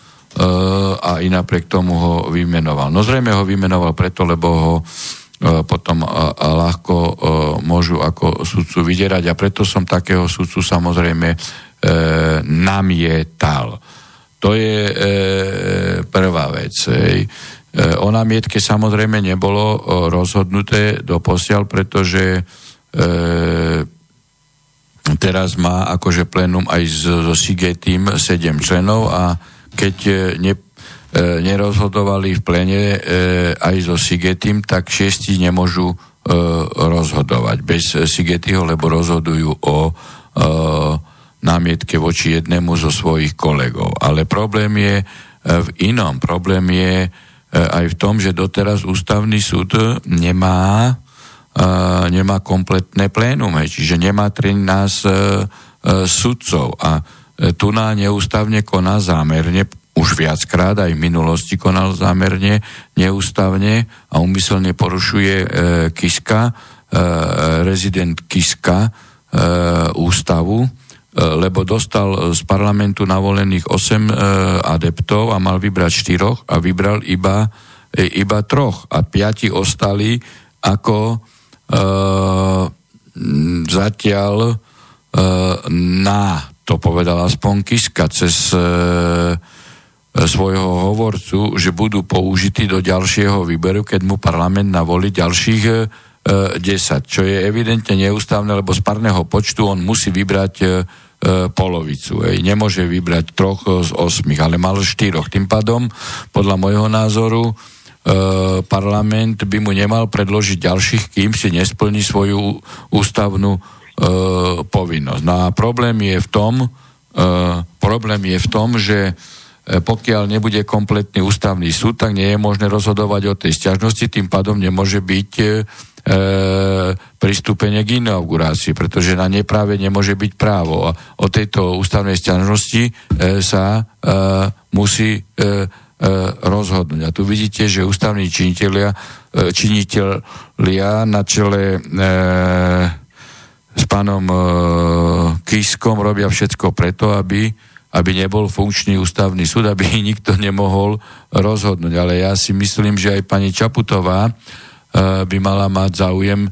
a i napriek tomu ho vymenoval. No zrejme ho vymenoval preto, lebo ho e, potom e, ľahko e, môžu ako sudcu vydierať a preto som takého sudcu samozrejme namietal. To je prvá vec. O námietke samozrejme nebolo rozhodnuté do posiaľ, pretože teraz má akože plénum aj so Sigetým 7 členov a keď e, ne, e, nerozhodovali v plene e, aj so Sigetým, tak šiesti nemôžu rozhodovať bez Sigetyho, lebo rozhodujú o námietke voči jednému zo svojich kolegov. Ale problém je v inom. Problém je aj v tom, že doteraz ústavný súd nemá, nemá kompletné plénum, čiže nemá 13 sudcov a tu na neústavne koná zámerne, už viackrát aj v minulosti konal zámerne, neústavne a umyselne porušuje Kiska, rezident Kiska ústavu, E, lebo dostal z parlamentu navolených 8 e, adeptov a mal vybrať 4 a vybral iba, e, iba troch a piati ostali ako e, zatiaľ e, na, to povedal aspoň Kiska, cez e, svojho hovorcu, že budú použití do ďalšieho výberu, keď mu parlament navolí ďalších 10, čo je evidentne neústavné, lebo z parného počtu on musí vybrať polovicu. Ej. Nemôže vybrať troch z osmých, ale mal štyroch. Tým pádom, podľa môjho názoru, parlament by mu nemal predložiť ďalších, kým si nesplní svoju ústavnú E, povinnosť. No a problém je v tom, e, problém je v tom, že e, pokiaľ nebude kompletný ústavný súd, tak nie je možné rozhodovať o tej stiažnosti, tým pádom nemôže byť e, pristúpenie k inaugurácii, pretože na nepráve nemôže byť právo. A o tejto ústavnej stiažnosti e, sa e, musí e, e, rozhodnúť. A tu vidíte, že ústavní činiteľia, e, činiteľia na čele e, s pánom e, Kiskom robia všetko preto, aby, aby nebol funkčný ústavný súd, aby nikto nemohol rozhodnúť. Ale ja si myslím, že aj pani Čaputová e, by mala mať záujem e,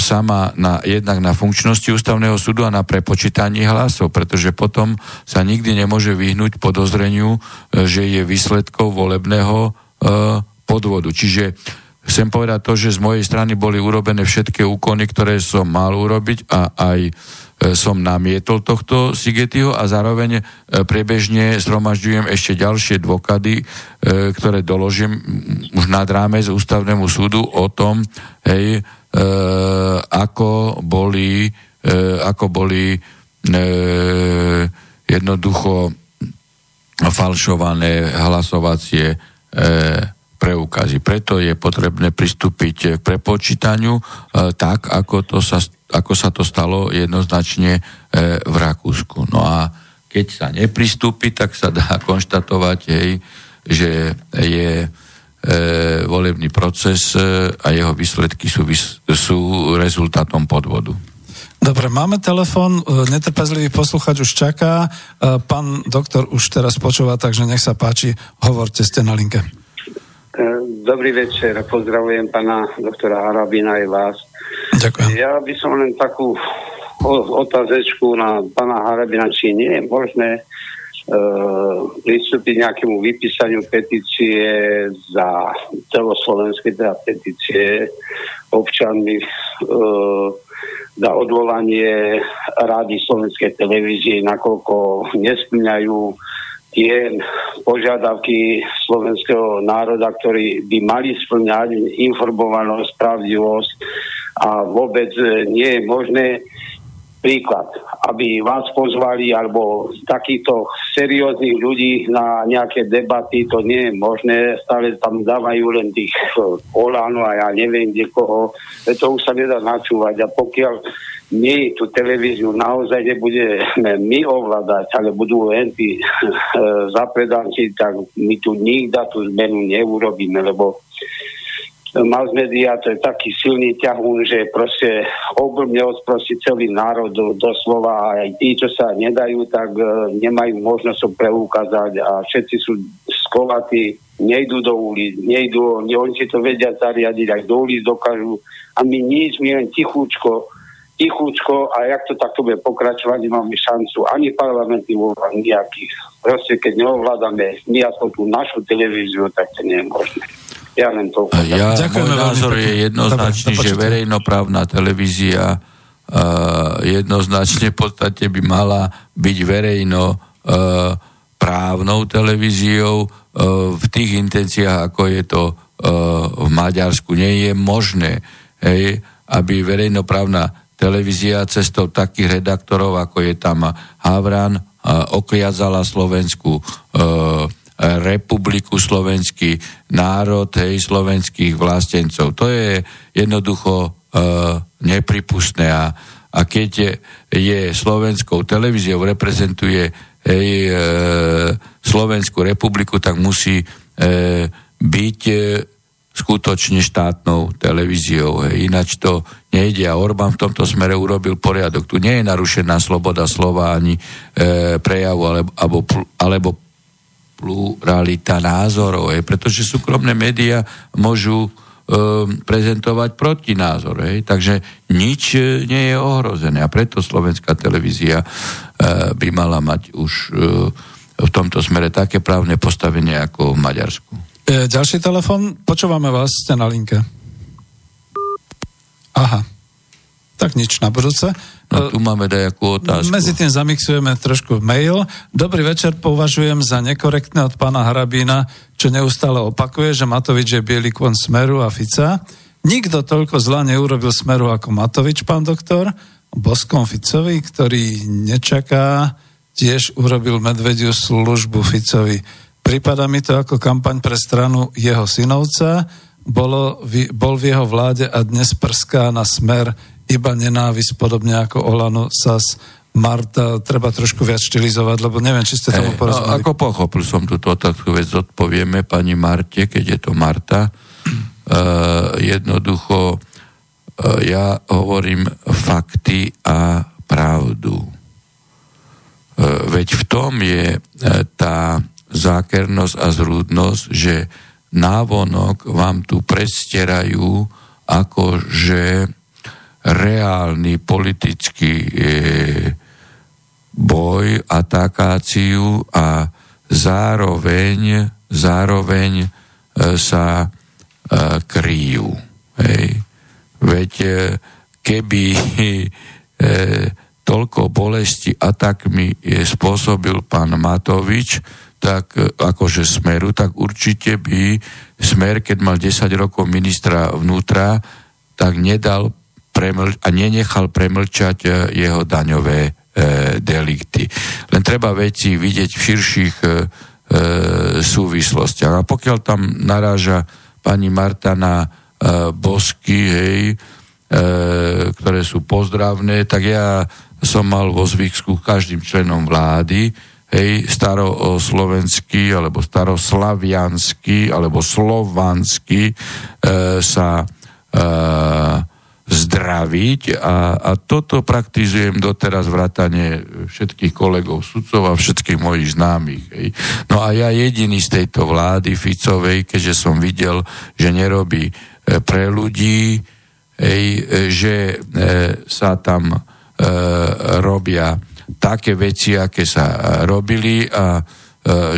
sama na, jednak na funkčnosti ústavného súdu a na prepočítaní hlasov, pretože potom sa nikdy nemôže vyhnúť podozreniu, e, že je výsledkou volebného e, podvodu. Čiže Chcem povedať to, že z mojej strany boli urobené všetky úkony, ktoré som mal urobiť a aj e, som namietol tohto Sigetiho a zároveň e, priebežne zhromažďujem ešte ďalšie dôkady, e, ktoré doložím už nad rámec ústavnému súdu o tom, hej, ako boli, ako boli jednoducho falšované hlasovacie preukazy. Preto je potrebné pristúpiť k prepočítaniu e, tak, ako, to sa, ako sa to stalo jednoznačne e, v Rakúsku. No a keď sa nepristúpi, tak sa dá konštatovať, hej, že je e, volebný proces e, a jeho výsledky sú, sú rezultátom podvodu. Dobre, máme telefon, e, netrpezlivý posluchač už čaká, pán doktor už teraz počúva, takže nech sa páči, hovorte, ste na linke. Dobrý večer, pozdravujem pána doktora Harabina aj vás. Ďakujem. Ja by som len takú otázečku na pána Harabina, či nie je možné uh, pristúpiť nejakému vypísaniu petície za celoslovenské teda petície občanmi uh, za odvolanie rády slovenskej televízie, nakoľko nesplňajú tie požiadavky slovenského národa, ktorí by mali splňať informovanosť, pravdivosť a vôbec nie je možné príklad, aby vás pozvali alebo takýchto serióznych ľudí na nejaké debaty, to nie je možné, stále tam dávajú len tých Olano a ja neviem kde koho, to už sa nedá načúvať. A pokiaľ my tú televíziu naozaj nebudeme my ovládať, ale budú len tí e, zapredanci, tak my tu nikdy tú zmenu neurobíme, lebo mass media to je taký silný ťahún, že proste oblbne odprosí celý národ do, doslova a aj tí, čo sa nedajú, tak uh, nemajú možnosť ho preukázať a všetci sú skovatí, nejdú do ulic, nejdú, oni si to vedia zariadiť, aj do ulic dokážu a my nič, my len tichúčko tichúčko a jak to takto bude pokračovať, nemáme šancu ani parlamenty nejakých. Proste keď neovládame aspoň tú našu televíziu, tak to nie je možné. Ja len to. Ja, môj názor je jednoznačný, že verejnoprávna televízia uh, jednoznačne v podstate by mala byť verejno uh, právnou televíziou uh, v tých intenciách, ako je to uh, v Maďarsku. Nie je možné, hej, aby verejnoprávna televízia cestou takých redaktorov, ako je tam Havran, okliazala Slovensku e, republiku, slovenský národ, hej, slovenských vlastencov. To je jednoducho e, nepripustné a, a keď je, je slovenskou televíziou, reprezentuje hej, e, Slovenskú republiku, tak musí e, byť e, skutočne štátnou televíziou. Hej. Ináč to nejde a Orbán v tomto smere urobil poriadok. Tu nie je narušená sloboda slova ani e, prejavu alebo, alebo, alebo pluralita názorov, hej, pretože súkromné médiá môžu e, prezentovať protinázor. Hej, takže nič e, nie je ohrozené a preto slovenská televízia e, by mala mať už e, v tomto smere také právne postavenie ako v Maďarsku. E, ďalší telefon, počúvame vás, ste na linke. Aha, tak nič na budúce. No tu máme dajakú otázku. Medzi tým zamixujeme trošku mail. Dobrý večer, považujem za nekorektné od pána Harabína, čo neustále opakuje, že Matovič je bielý kon Smeru a Fica. Nikto toľko zla neurobil Smeru ako Matovič, pán doktor. Boskom Ficovi, ktorý nečaká, tiež urobil medvediu službu Ficovi. Prípada mi to ako kampaň pre stranu jeho synovca, bolo, bol v jeho vláde a dnes prská na smer iba nenávisť, podobne ako Olano, SAS, Marta, treba trošku viac štilizovať, lebo neviem, či ste tomu porozumeli. No, ako pochopil som túto otázku, veď zodpovieme pani Marte, keď je to Marta. Uh, jednoducho, uh, ja hovorím fakty a pravdu. Uh, veď v tom je uh, tá zákernosť a zrúdnosť, že návonok vám tu predstierajú, ako že reálny politický e, boj, atakáciu a zároveň, zároveň e, sa e, kryjú. Hej. Veď e, keby e, toľko bolesti atakmi e, spôsobil pán Matovič, tak e, akože Smeru, tak určite by Smer, keď mal 10 rokov ministra vnútra, tak nedal preml- a nenechal premlčať e, jeho daňové e, delikty. Len treba veci vidieť v širších e, e, súvislostiach. A pokiaľ tam naráža pani Marta na e, bosky, hej, e, ktoré sú pozdravné, tak ja som mal vo zvyksku každým členom vlády, hej, staroslovenský, alebo staroslaviansky, alebo slovanský e, sa e, zdraviť a, a toto praktizujem doteraz vrátane všetkých kolegov sudcov a všetkých mojich známych. Hej. No a ja jediný z tejto vlády Ficovej, keďže som videl, že nerobí e, pre ľudí, hej, e, že e, sa tam e, robia také veci, aké sa robili a e,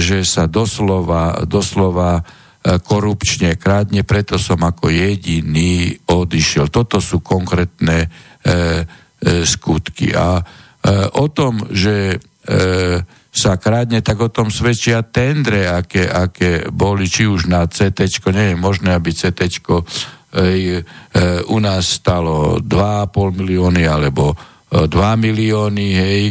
že sa doslova, doslova korupčne krádne, preto som ako jediný odišiel. Toto sú konkrétne e, e, skutky. A e, o tom, že e, sa krádne, tak o tom svedčia tendre, aké, aké boli, či už na CT, nie je možné, aby CT e, e, u nás stalo 2,5 milióny alebo 2 e, milióny, hej,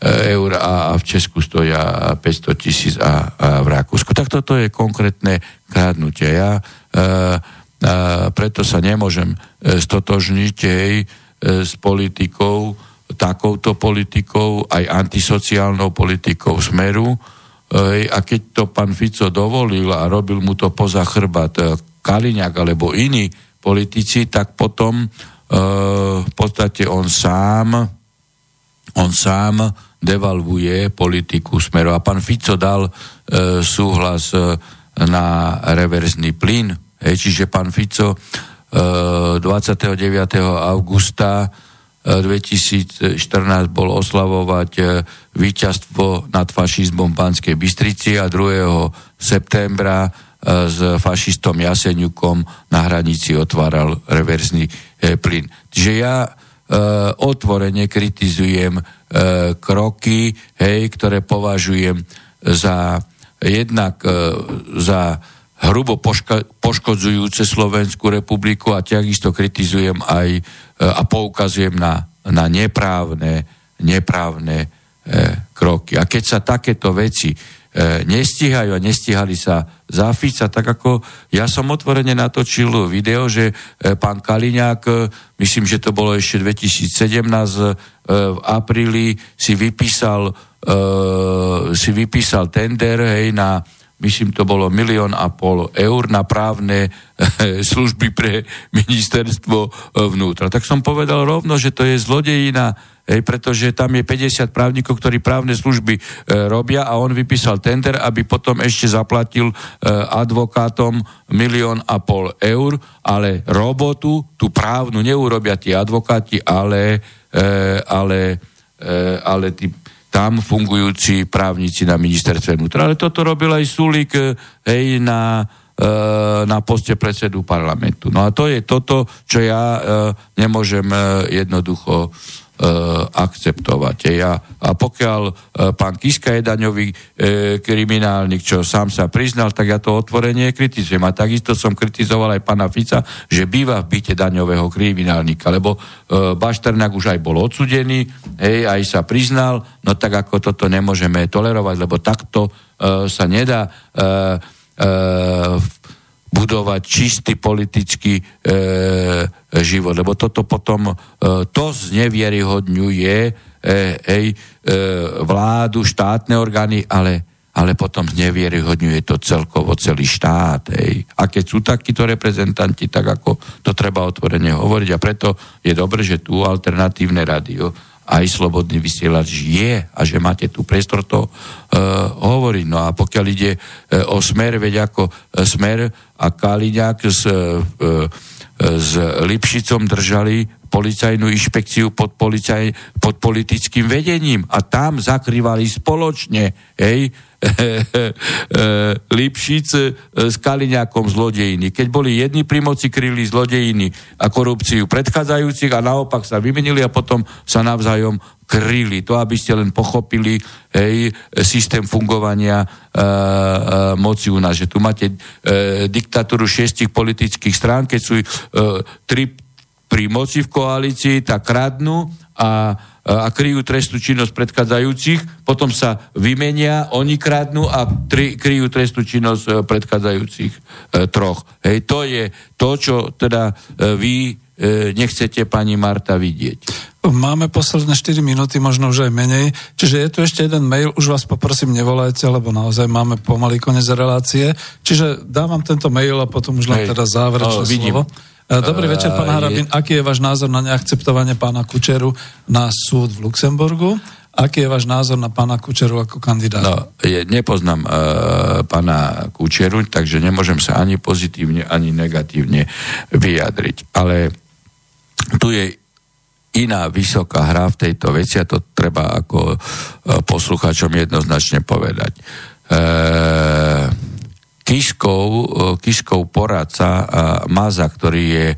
Eh, eur a, v Česku stoja 500 tisíc a, a v Rakúsku. Tak toto je konkrétne krádnutie. Ja eh, a preto sa nemôžem eh, stotožniť aj s politikou, takouto politikou, aj antisociálnou politikou Smeru. A keď to pán Fico dovolil a robil mu to poza chrbát Kaliňák alebo iní politici, tak potom v podstate on sám on sám devalvuje politiku smeru. A pán Fico dal e, súhlas e, na reverzný plyn. E, čiže pán Fico e, 29. augusta 2014 e, bol oslavovať víťazstvo nad fašizmom Banskej Bystrici a 2. septembra s fašistom Jaseňukom na hranici otváral reverzný plyn. Čiže ja otvorene kritizujem E, kroky, hej, ktoré považujem za jednak e, za hrubo poška, poškodzujúce Slovenskú republiku a takisto kritizujem aj e, a poukazujem na, na neprávne, neprávne e, kroky. A keď sa takéto veci e, nestíhajú a nestíhali sa za Fica, tak ako ja som otvorene natočil video, že e, pán Kaliňák, e, myslím, že to bolo ešte 2017 e, v apríli, si vypísal, e, si vypísal tender hej, na myslím, to bolo milión a pol eur na právne e, služby pre ministerstvo e, vnútra. Tak som povedal rovno, že to je zlodejina, hej, pretože tam je 50 právnikov, ktorí právne služby e, robia a on vypísal tender, aby potom ešte zaplatil e, advokátom milión a pol eur, ale robotu, tú právnu, neurobia tí advokáti, ale, e, ale, e, ale tí tam fungujúci právnici na ministerstve vnútra. Ale toto robil aj Sulik hej, na, na poste predsedu parlamentu. No a to je toto, čo ja nemôžem jednoducho E, akceptovať. Ja, a pokiaľ e, pán Kiska je daňový e, kriminálnik, čo sám sa priznal, tak ja to otvorenie kritizujem. A takisto som kritizoval aj pána Fica, že býva v byte daňového kriminálnika, lebo e, Bašternák už aj bol odsudený, hej, aj sa priznal, no tak ako toto nemôžeme tolerovať, lebo takto e, sa nedá e, e, budovať čistý politický e, život. Lebo toto potom e, to znevieryhodňuje e, ej, e, vládu, štátne orgány, ale, ale potom znevieryhodňuje to celkovo celý štát. Ej. A keď sú takíto reprezentanti, tak ako to treba otvorene hovoriť. A preto je dobre, že tu alternatívne rádio aj slobodný vysielač je a že máte tu priestor to uh, hovoriť. No a pokiaľ ide uh, o smer, veď ako uh, smer a Kaliňák s, uh, s Lipšicom držali policajnú inšpekciu pod, policaj, pod politickým vedením a tam zakrývali spoločne, hej, Lipšic s Kaliňákom zlodejiny. Keď boli jedni pri moci, kryli zlodejiny a korupciu predchádzajúcich a naopak sa vymenili a potom sa navzájom kryli. To, aby ste len pochopili hej, systém fungovania e, e, moci u nás. Že tu máte e, diktatúru šiestich politických strán, keď sú e, tri pri moci v koalícii, tak kradnú a a kryjú trestnú činnosť predchádzajúcich, potom sa vymenia, oni kradnú a tri, kryjú trestnú činnosť e, predchádzajúcich e, troch. Hej, to je to, čo teda e, vy e, nechcete, pani Marta, vidieť. Máme posledné 4 minúty, možno už aj menej. Čiže je tu ešte jeden mail, už vás poprosím, nevolajte, lebo naozaj máme pomaly konec relácie. Čiže dávam tento mail a potom už len teda záverečné no, slovo. E, dobrý večer, pán Harabin. Aký je váš názor na neakceptovanie pána Kučeru na súd v Luxemburgu? Aký je váš názor na pána Kučeru ako kandidáta? No, je, nepoznám uh, pána Kučeru, takže nemôžem sa ani pozitívne, ani negatívne vyjadriť. Ale tu je iná vysoká hra v tejto veci a to treba ako uh, poslucháčom jednoznačne povedať. Uh, Kiškov, e, Kiškov poradca Maza, ktorý je e,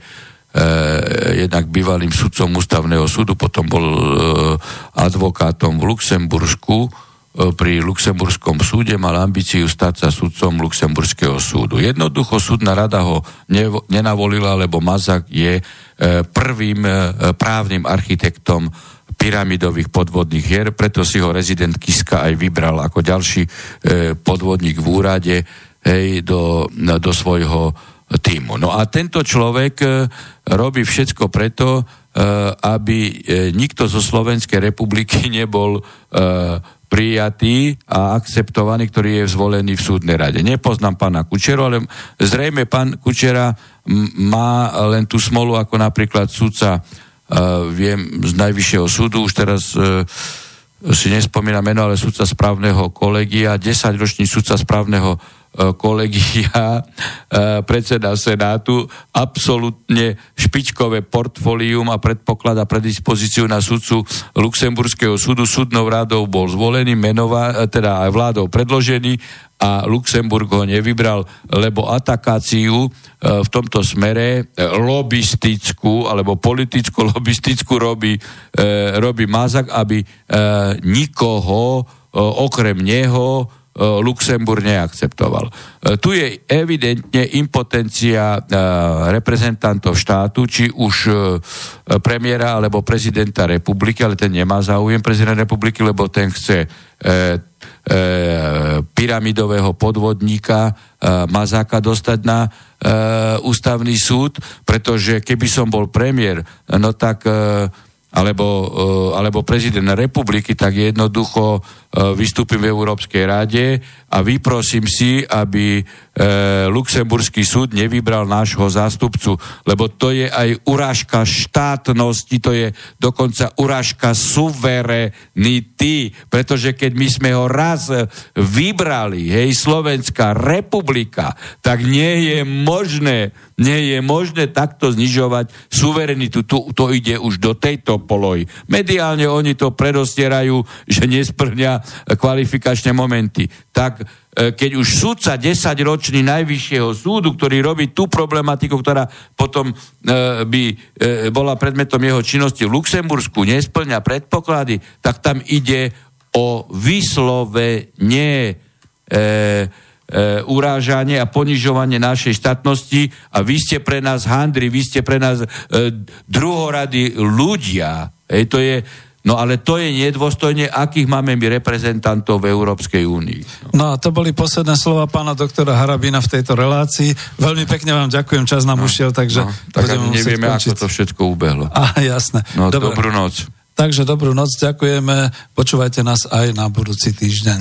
jednak bývalým sudcom ústavného súdu, potom bol e, advokátom v Luxembursku, pri Luxemburskom súde mal ambíciu stať sa sudcom Luxemburského súdu. Jednoducho súdna rada ho ne, nenavolila, lebo Mazak je prvým právnym architektom pyramidových podvodných hier, preto si ho rezident Kiska aj vybral ako ďalší podvodník v úrade hej, do, do svojho týmu. No a tento človek e, robí všetko preto, e, aby e, nikto zo Slovenskej republiky nebol prijatý a akceptovaný, ktorý je zvolený v súdnej rade. Nepoznám pána Kučeru, ale zrejme pán Kučera má len tú smolu ako napríklad sudca, viem, z najvyššieho súdu, už teraz si nespomínam meno, ale sudca správneho kolegia, 10-ročný sudca správneho kolegia, e, predseda Senátu, absolútne špičkové portfólium a predpoklada predispozíciu na sudcu Luxemburského súdu. Súdnou rádou bol zvolený, menová, e, teda vládou predložený a Luxemburg ho nevybral, lebo atakáciu v tomto smere lobistickú alebo politickú lobistickú robí, robí Mazak, aby nikoho okrem neho E, Luxemburg neakceptoval. E, tu je evidentne impotencia e, reprezentantov štátu, či už premiéra alebo prezidenta republiky, ale ten nemá záujem prezident republiky, lebo ten chce pyramidového podvodníka Mazáka dostať na ústavný súd, pretože keby som bol premiér, no tak alebo, alebo prezident republiky, tak jednoducho E, vystúpim v Európskej rade a vyprosím si, aby e, Luxemburský súd nevybral nášho zástupcu, lebo to je aj urážka štátnosti, to je dokonca urážka suverenity, pretože keď my sme ho raz vybrali, hej, Slovenská republika, tak nie je možné, nie je možné takto znižovať suverenitu. Tu, to ide už do tejto polohy. Mediálne oni to predostierajú, že nesplňa kvalifikačné momenty. Tak e, keď už súdca 10-ročný najvyššieho súdu, ktorý robí tú problematiku, ktorá potom e, by e, bola predmetom jeho činnosti v Luxembursku, nesplňa predpoklady, tak tam ide o vyslovenie e, e, urážanie a ponižovanie našej štátnosti a vy ste pre nás handri, vy ste pre nás e, druhoradí ľudia. Ej, to je, No ale to je nedôstojne, akých máme my reprezentantov v Európskej únii. No. no a to boli posledné slova pána doktora Harabina v tejto relácii. Veľmi pekne vám ďakujem, čas nám no, ušiel, takže... No, tak ani nevieme, končiť. ako to všetko ubehlo. A jasné. No, Dobre. dobrú noc. Takže dobrú noc, ďakujeme. Počúvajte nás aj na budúci týždeň.